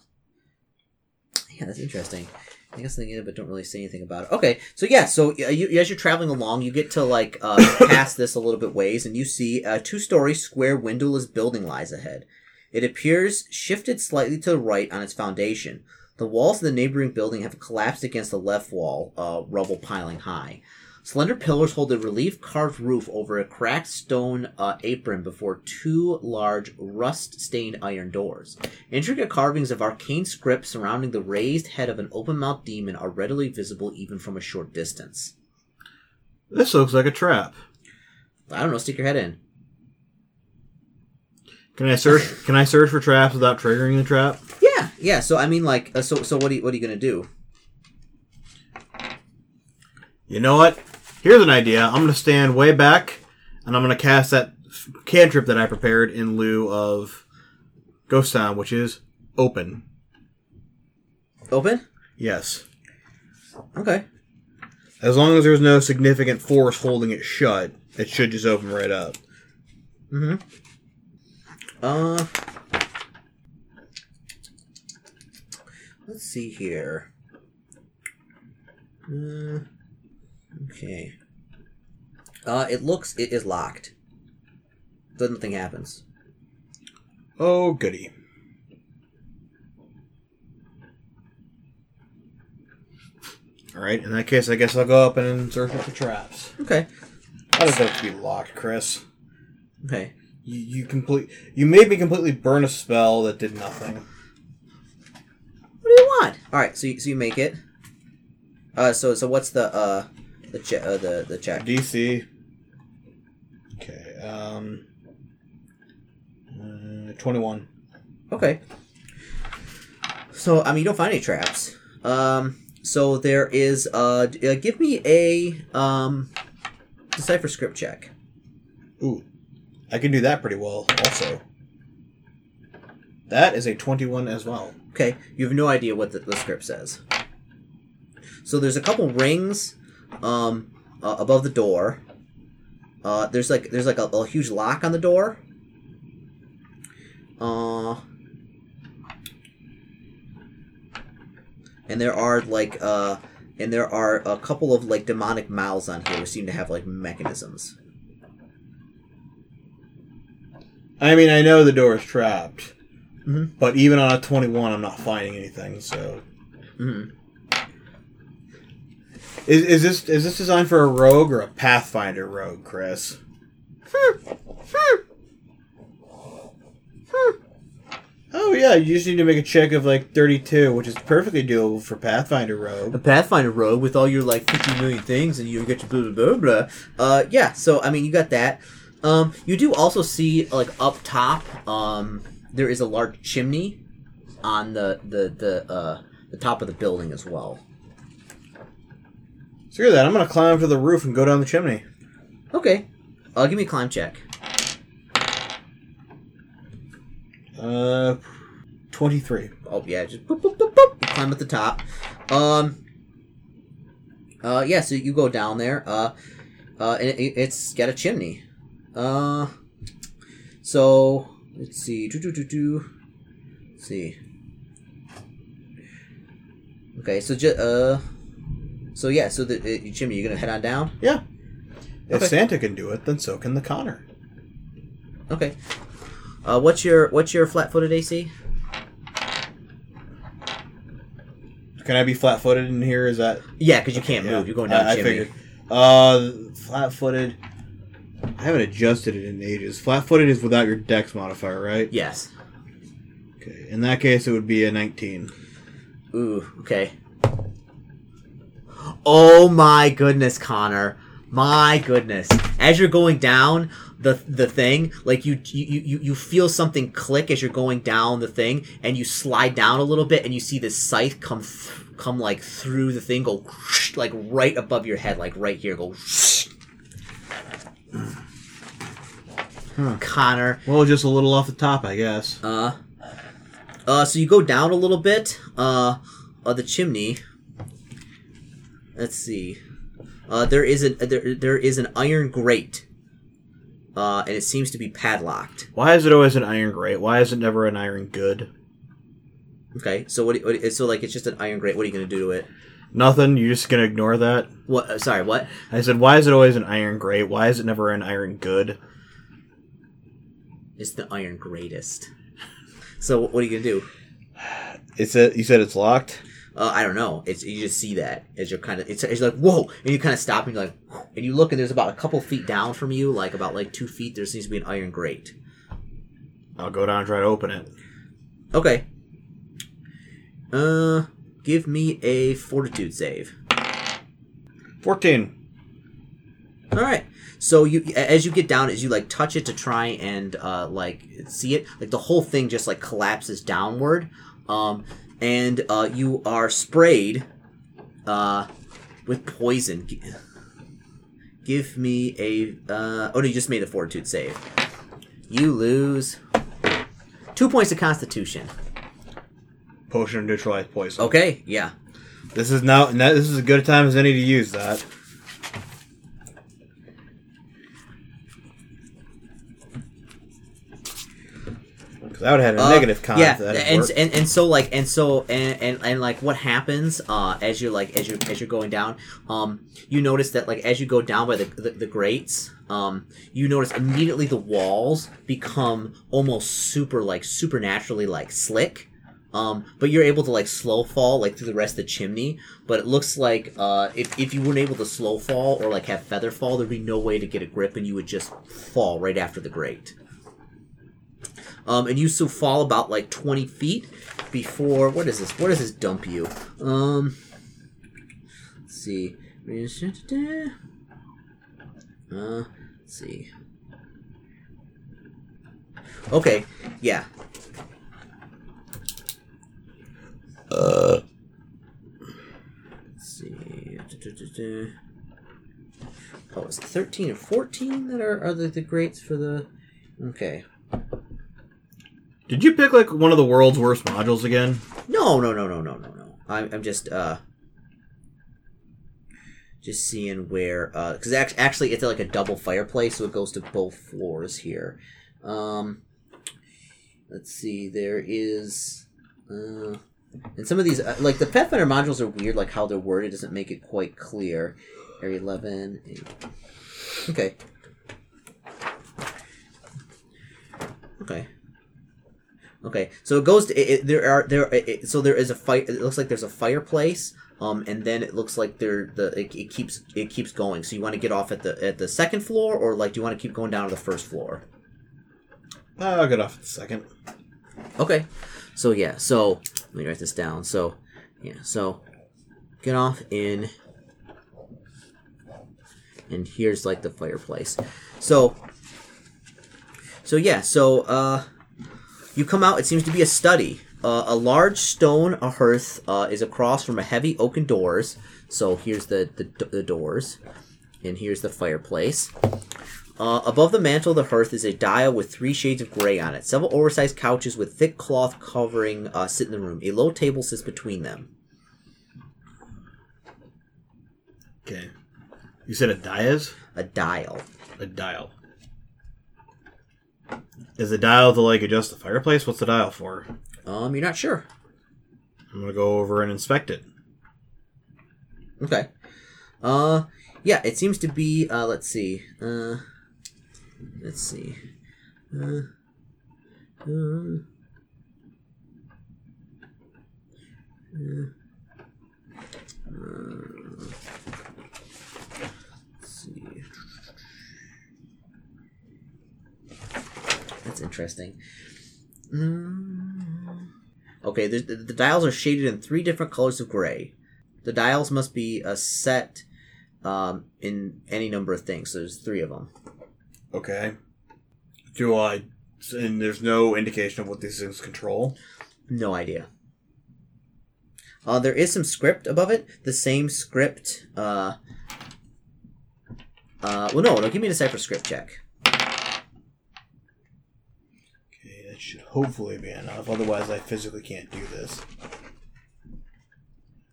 Yeah, that's interesting. I guess thinking it, but don't really say anything about it. Okay, so yeah, so uh, you, as you're traveling along, you get to like uh, [coughs] this a little bit ways, and you see a two-story square windowless building lies ahead. It appears shifted slightly to the right on its foundation. The walls of the neighboring building have collapsed against the left wall, uh, rubble piling high. Slender pillars hold a relief carved roof over a cracked stone uh, apron before two large, rust stained iron doors. Intricate carvings of arcane script surrounding the raised head of an open mouthed demon are readily visible even from a short distance. This looks like a trap. I don't know, stick your head in. Can I search? can I search for traps without triggering the trap? Yeah, yeah. So I mean, like, uh, so so what are you, what are you gonna do? You know what? Here's an idea. I'm going to stand way back, and I'm going to cast that cantrip that I prepared in lieu of Ghost Sound, which is open. Open? Yes. Okay. As long as there's no significant force holding it shut, it should just open right up. Mm-hmm. Uh, let's see here. Uh, okay. Uh, it looks it is locked. Then nothing happens. Oh, goody. Alright, in that case, I guess I'll go up and search for traps. Okay. How does that to be locked, Chris? Okay. You, you complete. You made me completely burn a spell that did nothing. What do you want? All right. So you, so you make it. Uh. So so what's the uh the che- uh, the the check? DC. Okay. Um. Uh, Twenty-one. Okay. So I mean, you don't find any traps. Um. So there is. Uh. uh give me a um. Decipher script check. Ooh, I can do that pretty well. Also, that is a twenty-one as well. Okay. You have no idea what the, the script says. So there's a couple rings, um, uh, above the door. Uh, there's like there's like a, a huge lock on the door. Uh, and there are like uh, and there are a couple of like demonic mouths on here which seem to have like mechanisms. I mean, I know the door is trapped, Mhm. but even on a 21, I'm not finding anything. So, Mhm. is, is this is this designed for a rogue or a pathfinder rogue, Chris? Oh yeah, you just need to make a check of like 32, which is perfectly doable for pathfinder rogue. a Pathfinder rogue with all your like 50 million things and you get your blah blah blah blah. Uh, yeah. So I mean, you got that. Um, you do also see like up top. Um, there is a large chimney on the the the uh the top of the building as well. Screw that! I'm gonna climb to the roof and go down the chimney. Okay. Uh, give me a climb check. Uh, 23. Oh yeah, just boop, boop, boop, boop. You climb at the top. Um. Uh, yeah. So you go down there. Uh, uh, and it, it's got a chimney. Uh, so let's see. Do do do do. Let's see. Okay, so just uh, so yeah, so the uh, chimney. You're gonna head on down. Yeah. If Okay. Santa can do it, then so can the Connor. Okay. Uh, what's your what's your flat-footed AC? Can I be flat-footed in here? Is that Yeah, because you can't move. You're going down I, I figured. Uh, flat-footed. I haven't adjusted it in ages. Flat-footed is without your dex modifier, right? Yes. Okay. In that case, it would be a 19. Ooh, okay. Oh my goodness, Connor. My goodness. As you're going down the the thing, like you you, you you feel something click as you're going down the thing and you slide down a little bit and you see this scythe come th- come like through the thing go like right above your head like right here go Connor Well, just a little off the top, I guess. uh, uh, so you go down a little bit, uh, of the chimney. Let's see. Uh, there is a there, there is an iron grate. Uh, and it seems to be padlocked. Why is it always an iron grate? Why is it never an iron good? Okay, so what? what so like it's just an iron grate. What are you gonna do to it? Nothing. You're just gonna ignore that. What? Uh, sorry, what? I said, why is it always an iron grate? Why is it never an iron good? It's the iron greatest. So what are you gonna do? It's a, you said it's locked. Uh, I don't know. It's you just see that as you're kind of it's, it's like whoa, and you kind of stop and you're like, and you look and there's about a couple feet down from you, like about like two feet. There seems to be an iron grate. I'll go down and try to open it. Okay. Uh, give me a fortitude save. 14. All right. So you, as you get down, as you like touch it to try and uh, like see it, like the whole thing just like collapses downward, um, and uh, you are sprayed uh, with poison. Give me a. Uh, oh no, you just made a fortitude save. You lose two points of Constitution. Potion neutralized poison. Okay, yeah. This is now. This is as good a time as any to use that. Because I would have had a Uh, negative con yeah, that and, and and so like and so and, and and like what happens uh as you're like as you're as you're going down um you notice that like as you go down by the the, the grates um you notice immediately the walls become almost super like supernaturally like slick um, but you're able to like slow fall like through the rest of the chimney. But it looks like uh, if, if you weren't able to slow fall or like have feather fall, there'd be no way to get a grip, and you would just fall right after the grate. Um, and you still fall about like 20 feet before. What is this? What does this dump you? Um, let's see. Uh, let's see. Okay, yeah. Uh, Let's see. Oh, it's 13 and 14 that are, are the, the greats for the. Okay. did you pick like one of the world's worst modules again? No, no, no, no, no, no, no. I'm, I'm just uh just seeing where uh because actually, actually it's like a double fireplace, so it goes to both floors here. Um, let's see. There is uh, and some of these uh, like the Pathfinder modules are weird, like how they're worded doesn't make it quite clear. Area eleven. eight. Okay. Okay. Okay, so it goes. To, it, it- there are there. It, so there is a fight. It looks like there's a fireplace. Um, and then it looks like there the it, it keeps it keeps going. So you want to get off at the at the second floor, or like do you want to keep going down to the first floor? Uh, I'll get off at the second. Okay. So yeah. So let me write this down. So yeah. So get off in. And here's like the fireplace. So. So yeah. So uh, you come out. It seems to be a study. Uh, a large stone a hearth uh, is across from a heavy oaken doors. So here's the, the the doors, and here's the fireplace. Uh, above the mantle of the hearth is a dial with three shades of gray on it. Several oversized couches with thick cloth covering uh, sit in the room. A low table sits between them. Okay. You said a dias? A dial. A dial. Is the dial to like adjust the fireplace? What's the dial for? Um, you're not sure. I'm gonna go over and inspect it. Okay. Uh, yeah, it seems to be. Uh, let's see. Uh, let's see. Uh, uh, uh, uh, let's see. That's interesting. Mm. Okay, the, the, dials are shaded in three different colors of gray. The dials must be a set um, in any number of things. So there's three of them. Okay. Do I? And there's no indication of what these things control. No idea. Uh, there is some script above it. The same script. Uh, uh, well, no, no. Give me a cipher script check. Okay, that should hopefully be enough. Otherwise, I physically can't do this.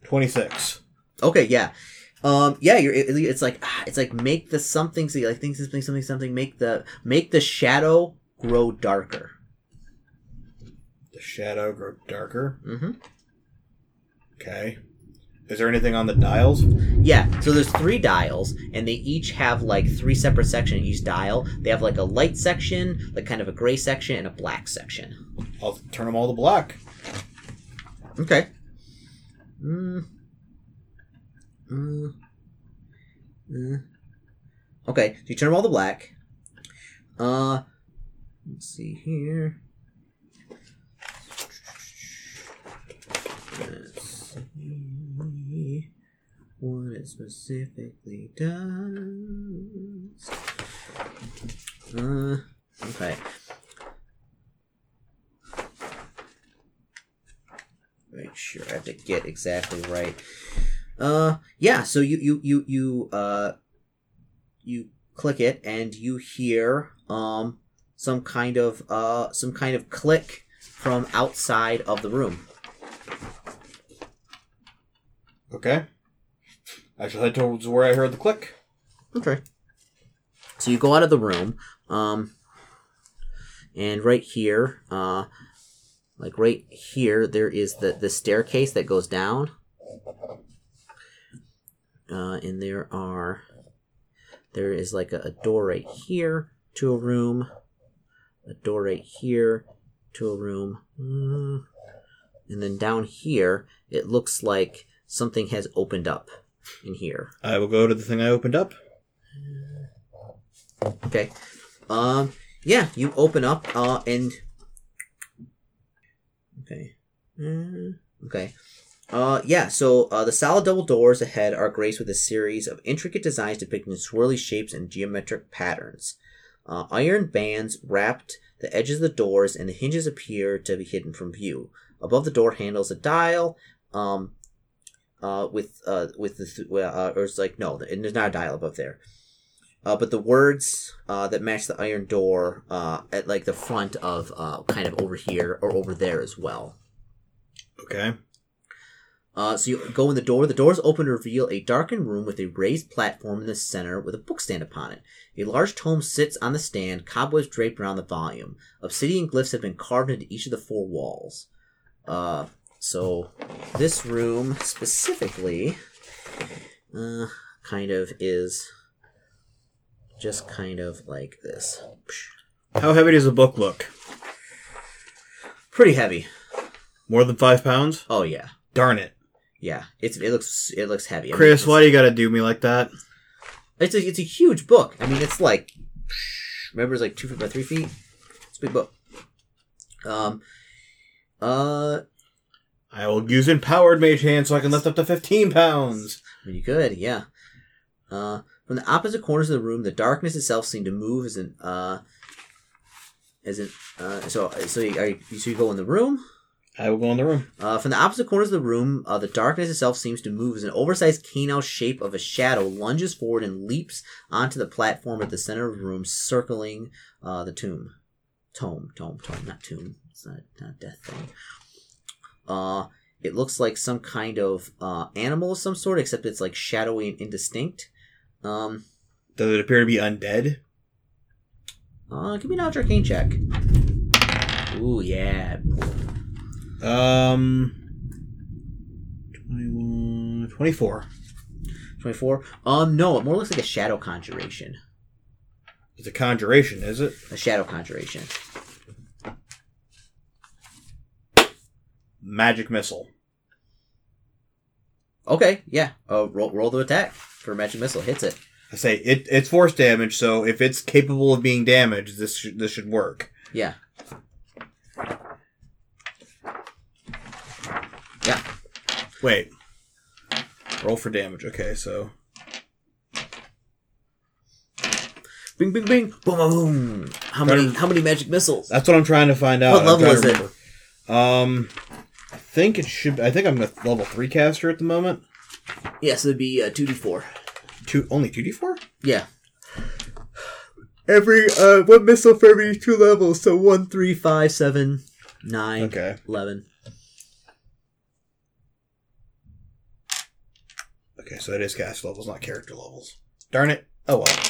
Twenty-six. Okay, yeah. Um, yeah, you're. It, it's like ah, it's like make the something. See, like things something something something. Make the make the shadow grow darker. The shadow grow darker. Mm-hmm. Okay. Is there anything on the dials? Yeah, so there's three dials, and they each have like three separate sections. Each dial, they have like a light section, like kind of a gray section, and a black section. I'll turn them all to black. Okay. Mm. Mm. Mm. Okay, so you turn them all to black. Uh, let's see here. Let's see what it specifically does. Uh, okay. Make sure I have to get exactly right. Uh, yeah. So you you you you uh you click it and you hear um some kind of uh some kind of click from outside of the room. Okay. I shall head towards where I heard the click. Okay. So you go out of the room, um, and right here, uh, like right here, there is the the staircase that goes down. Uh, and there are, there is like a, a door right here to a room, a door right here to a room, Mm. and then down here, it looks like something has opened up in here. I will go to the thing I opened up. Okay. Um. Yeah, you open up. Uh. And. Okay. Mm, okay. Uh. Yeah. So. Uh. The solid double doors ahead are graced with a series of intricate designs depicting swirly shapes and geometric patterns. Uh, iron bands wrapped the edges of the doors, and the hinges appear to be hidden from view. Above the door handles a dial. Um. Uh. With. Uh. With the. Th- uh, or it's like no. There's not a dial above there. Uh, but the words uh, that match the iron door uh, at like the front of uh, kind of over here or over there as well. Okay. Uh, so you go in the door. The doors open to reveal a darkened room with a raised platform in the center with a bookstand upon it. A large tome sits on the stand, cobwebs draped around the volume. Obsidian glyphs have been carved into each of the four walls. Uh, so this room specifically, uh, kind of is just kind of like this. How heavy does the book look? Pretty heavy. More than five pounds? Oh yeah, Darn it. Yeah. It's it looks it looks heavy. I mean, Chris, why do you gotta do me like that? It's a it's a huge book. I mean, it's like remember it's like two feet by three feet. It's a big book. Um, uh, I will use empowered mage hand so I can lift up to 15 pounds. I mean, you could, yeah. Uh, from the opposite corners of the room, the darkness itself seemed to move as an uh, as an uh. So so you, are you, so you go in the room. I will go in the room. Uh, from the opposite corners of the room, uh, the darkness itself seems to move as an oversized canine shape of a shadow lunges forward and leaps onto the platform at the center of the room, circling uh, the tomb. Tome, tome, tome, not tomb. It's not, not a death thing. Uh, it looks like some kind of uh, animal of some sort, except it's like shadowy and indistinct. Um, Does it appear to be undead? uh, give me an arcane check. Ooh, yeah. Um, 21, 24. 24. Um, no, it more looks like a shadow conjuration. It's a conjuration, is it? A shadow conjuration. Magic missile. Okay, yeah. Uh, roll, roll the attack for magic missile. Hits it. I say it, it's force damage, so if it's capable of being damaged, this should, this should work. Yeah. Wait. Roll for damage. Okay, so Bing, bing, bing. Boom, boom, boom. How many? How many magic missiles? that's what I'm trying to find out. What I'm level is it? Um, I think it should. I think I'm a level three caster at the moment. Yes, it'd be uh, two d four. Two only two d four. Yeah. Every uh, one missile for every two levels. So one, three, five, seven, nine, Okay. eleven. Okay, so it is cast levels, not character levels. Darn it. Oh well.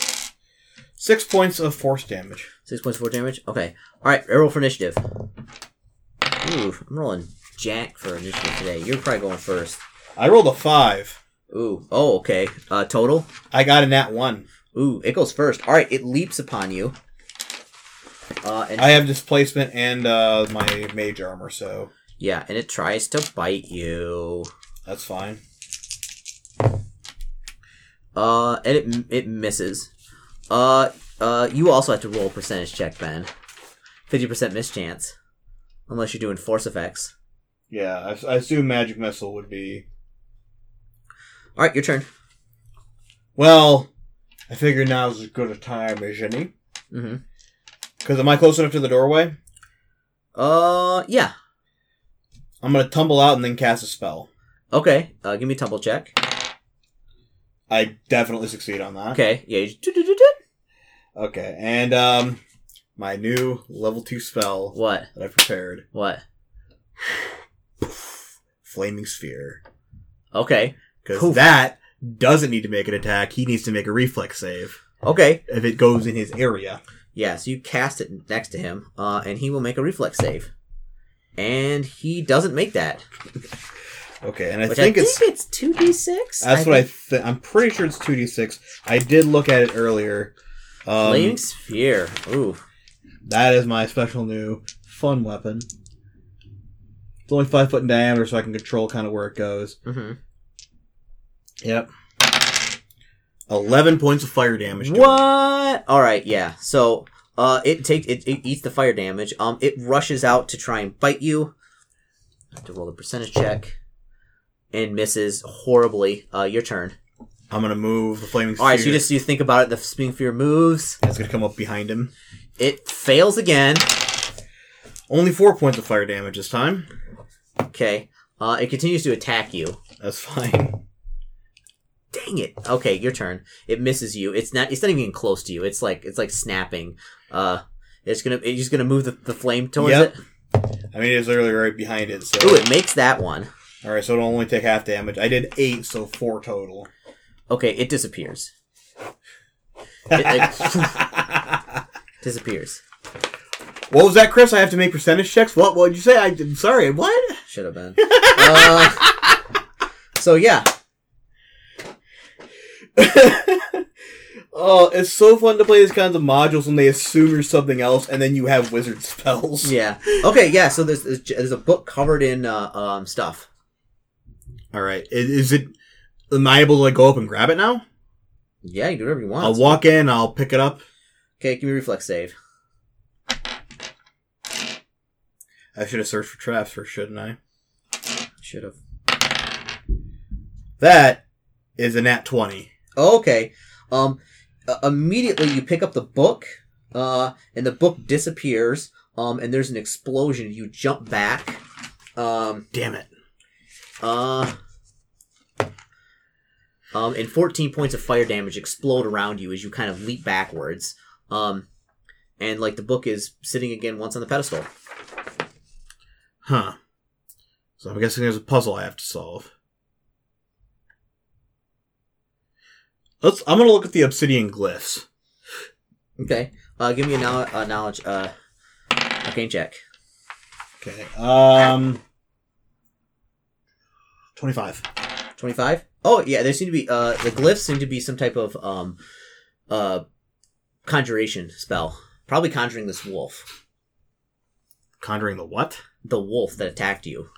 Six points of force damage. Six points, of force damage. Okay. All right. Roll for initiative. Ooh, I'm rolling Jack for initiative today. You're probably going first. I rolled a five. Ooh. Oh, okay. Uh, total. I got a nat one. Ooh, it goes first. All right, it leaps upon you. Uh, and I have displacement and uh, my mage armor, so yeah, and it tries to bite you. that's fine. Uh, and it it misses. Uh, uh, you also have to roll a percentage check, Ben. Fifty percent miss chance, unless you're doing force effects. Yeah, I, I assume magic missile would be. All right, your turn. Well, I figure now's as good a time as any. Mm-hmm. Because am I close enough to the doorway? Uh, yeah. I'm gonna tumble out and then cast a spell. Okay. Uh, give me a tumble check. I definitely succeed on that. Okay. Yeah. Okay, and um, my new level two spell what? that I prepared: What? flaming sphere. Okay. Because that doesn't need to make an attack. He needs to make a reflex save Okay. if it goes in his area. Yeah. So you cast it next to him, uh, and he will make a reflex save, and he doesn't make that. Okay, and I Which think I it's think it's two d six. that's what I think. I'm pretty sure it's two d six. I did look at it earlier. Um, Flaming sphere. Ooh. that is my special new fun weapon. It's only five foot in diameter, so I can control kind of where it goes. Mm-hmm. Yep. Eleven points of fire damage. What? All right, yeah. So, uh, it takes it, it eats the fire damage. Um, it rushes out to try and bite you. I have to roll the percentage check, and misses horribly. Uh, your turn. I'm gonna move the flaming. All right, so you just you think about it. The spinning fear moves. It's gonna come up behind him. It fails again. Only four points of fire damage this time. Okay. Uh, it continues to attack you. That's fine. Dang it. Okay, your turn. It misses you. It's not. It's not even close to you. It's like it's like snapping. Uh, it's gonna. It's just gonna move the, the flame towards Yep. it. I mean, it's literally right behind it. So, Ooh, it makes that one. All right, so it'll only take half damage. I did eight, so four total. Okay, it disappears. [laughs] It, like, [laughs] disappears. what was that, Chris? I have to make percentage checks. What? What did you say? I did. Sorry. What? Should have been. Uh, [laughs] so yeah, Oh, it's so fun to play these kinds of modules when they assume you're something else, and then you have wizard spells. Yeah. Okay. Yeah. So there's there's, there's a book covered in uh, um stuff. All right. Is, it? Am I able to like go up and grab it now? Yeah, you can do whatever you want. I'll walk in. I'll pick it up. Okay, give me a reflex save. I should have searched for traps first, shouldn't I? Should have. That is a nat twenty. Oh, okay. Um, uh, immediately you pick up the book, uh, and the book disappears. Um, and there's an explosion. You jump back. Um, Damn it! Uh, um, and 14 points of fire damage explode around you as you kind of leap backwards. Um, and like the book is sitting again once on the pedestal. Huh. So I'm guessing there's a puzzle I have to solve. Let's. I'm gonna look at the obsidian glyphs. Okay. Uh, give me a, knowl- a knowledge, uh, arcane check. Okay. Um. Twenty-five. 25 oh yeah there seem to be uh the glyphs seem to be some type of um uh conjuration spell probably conjuring this wolf Conjuring the what? the wolf that attacked you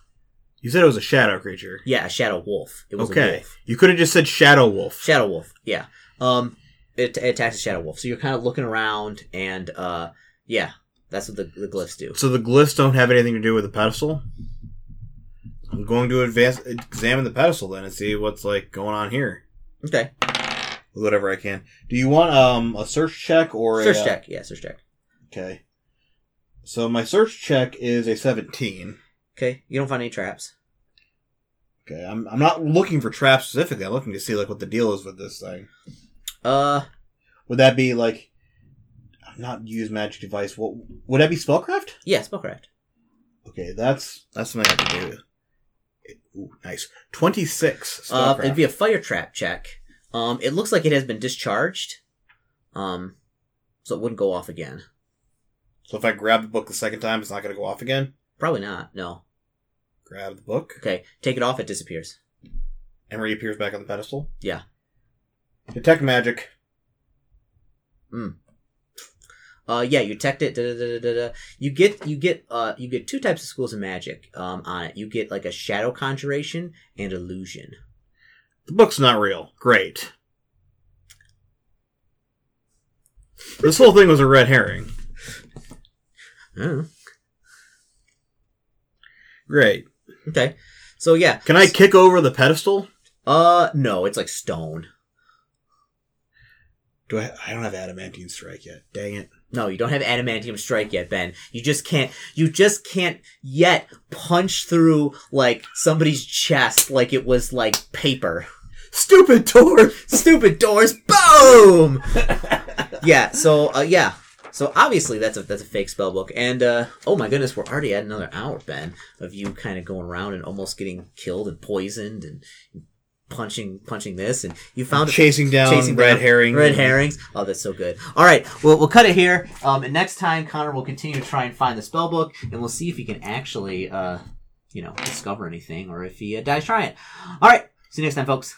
You said it was a shadow creature. yeah a shadow wolf it was a Okay. wolf You could have just said shadow wolf. shadow wolf yeah um it, it attacks a shadow wolf so you're kind of looking around and uh yeah that's what the, the glyphs do So the glyphs don't have anything to do with the pedestal. I'm going to advance, examine the pedestal then and see what's like going on here. okay whatever I can. Do you want um a search check or search a, uh, check yeah search check Okay. So my search check is a 17. okay you don't find any traps Okay, I'm I'm not looking for traps specifically. I'm looking to see like what the deal is with this thing. uh Would that be like not use magic device? What would that be spellcraft? yeah spellcraft Okay, that's that's something I can do. Ooh, nice. Twenty six. Uh, it'd be a fire trap check. Um, it looks like it has been discharged. Um, so it wouldn't go off again. so if I grab the book the second time, it's not going to go off again. Probably not. No. Grab the book Okay, take it off. It disappears. and reappears back on the pedestal. Yeah. Detect magic. Uh, yeah, you detect it. Da, da, da, da, da. You get you get uh you get two types of schools of magic um on it. You get like a shadow conjuration and illusion. The book's not real. Great. This whole thing was a red herring. Oh, Great. okay. So yeah. Can I kick over the pedestal? Uh, no, it's like stone. Do I? I don't have adamantine strike yet. Dang it. No, you don't have adamantium strike yet, Ben. You just can't. You just can't yet punch through like somebody's chest like it was like paper. Stupid door. Stupid doors. Boom. [laughs] yeah. So uh, yeah. So obviously that's a that's a fake spell book, and uh, oh my goodness, we're already at another hour, Ben, of you kind of going around and almost getting killed and poisoned and punching punching this, and you found a chasing down chasing red down herring. Red herrings. Oh, that's so good. All right, we'll, we'll cut it here. Um, and next time, Connor will continue to try and find the spell book, and we'll see if he can actually, uh, you know, discover anything, or if he uh, dies trying it. All right, see you next time, folks.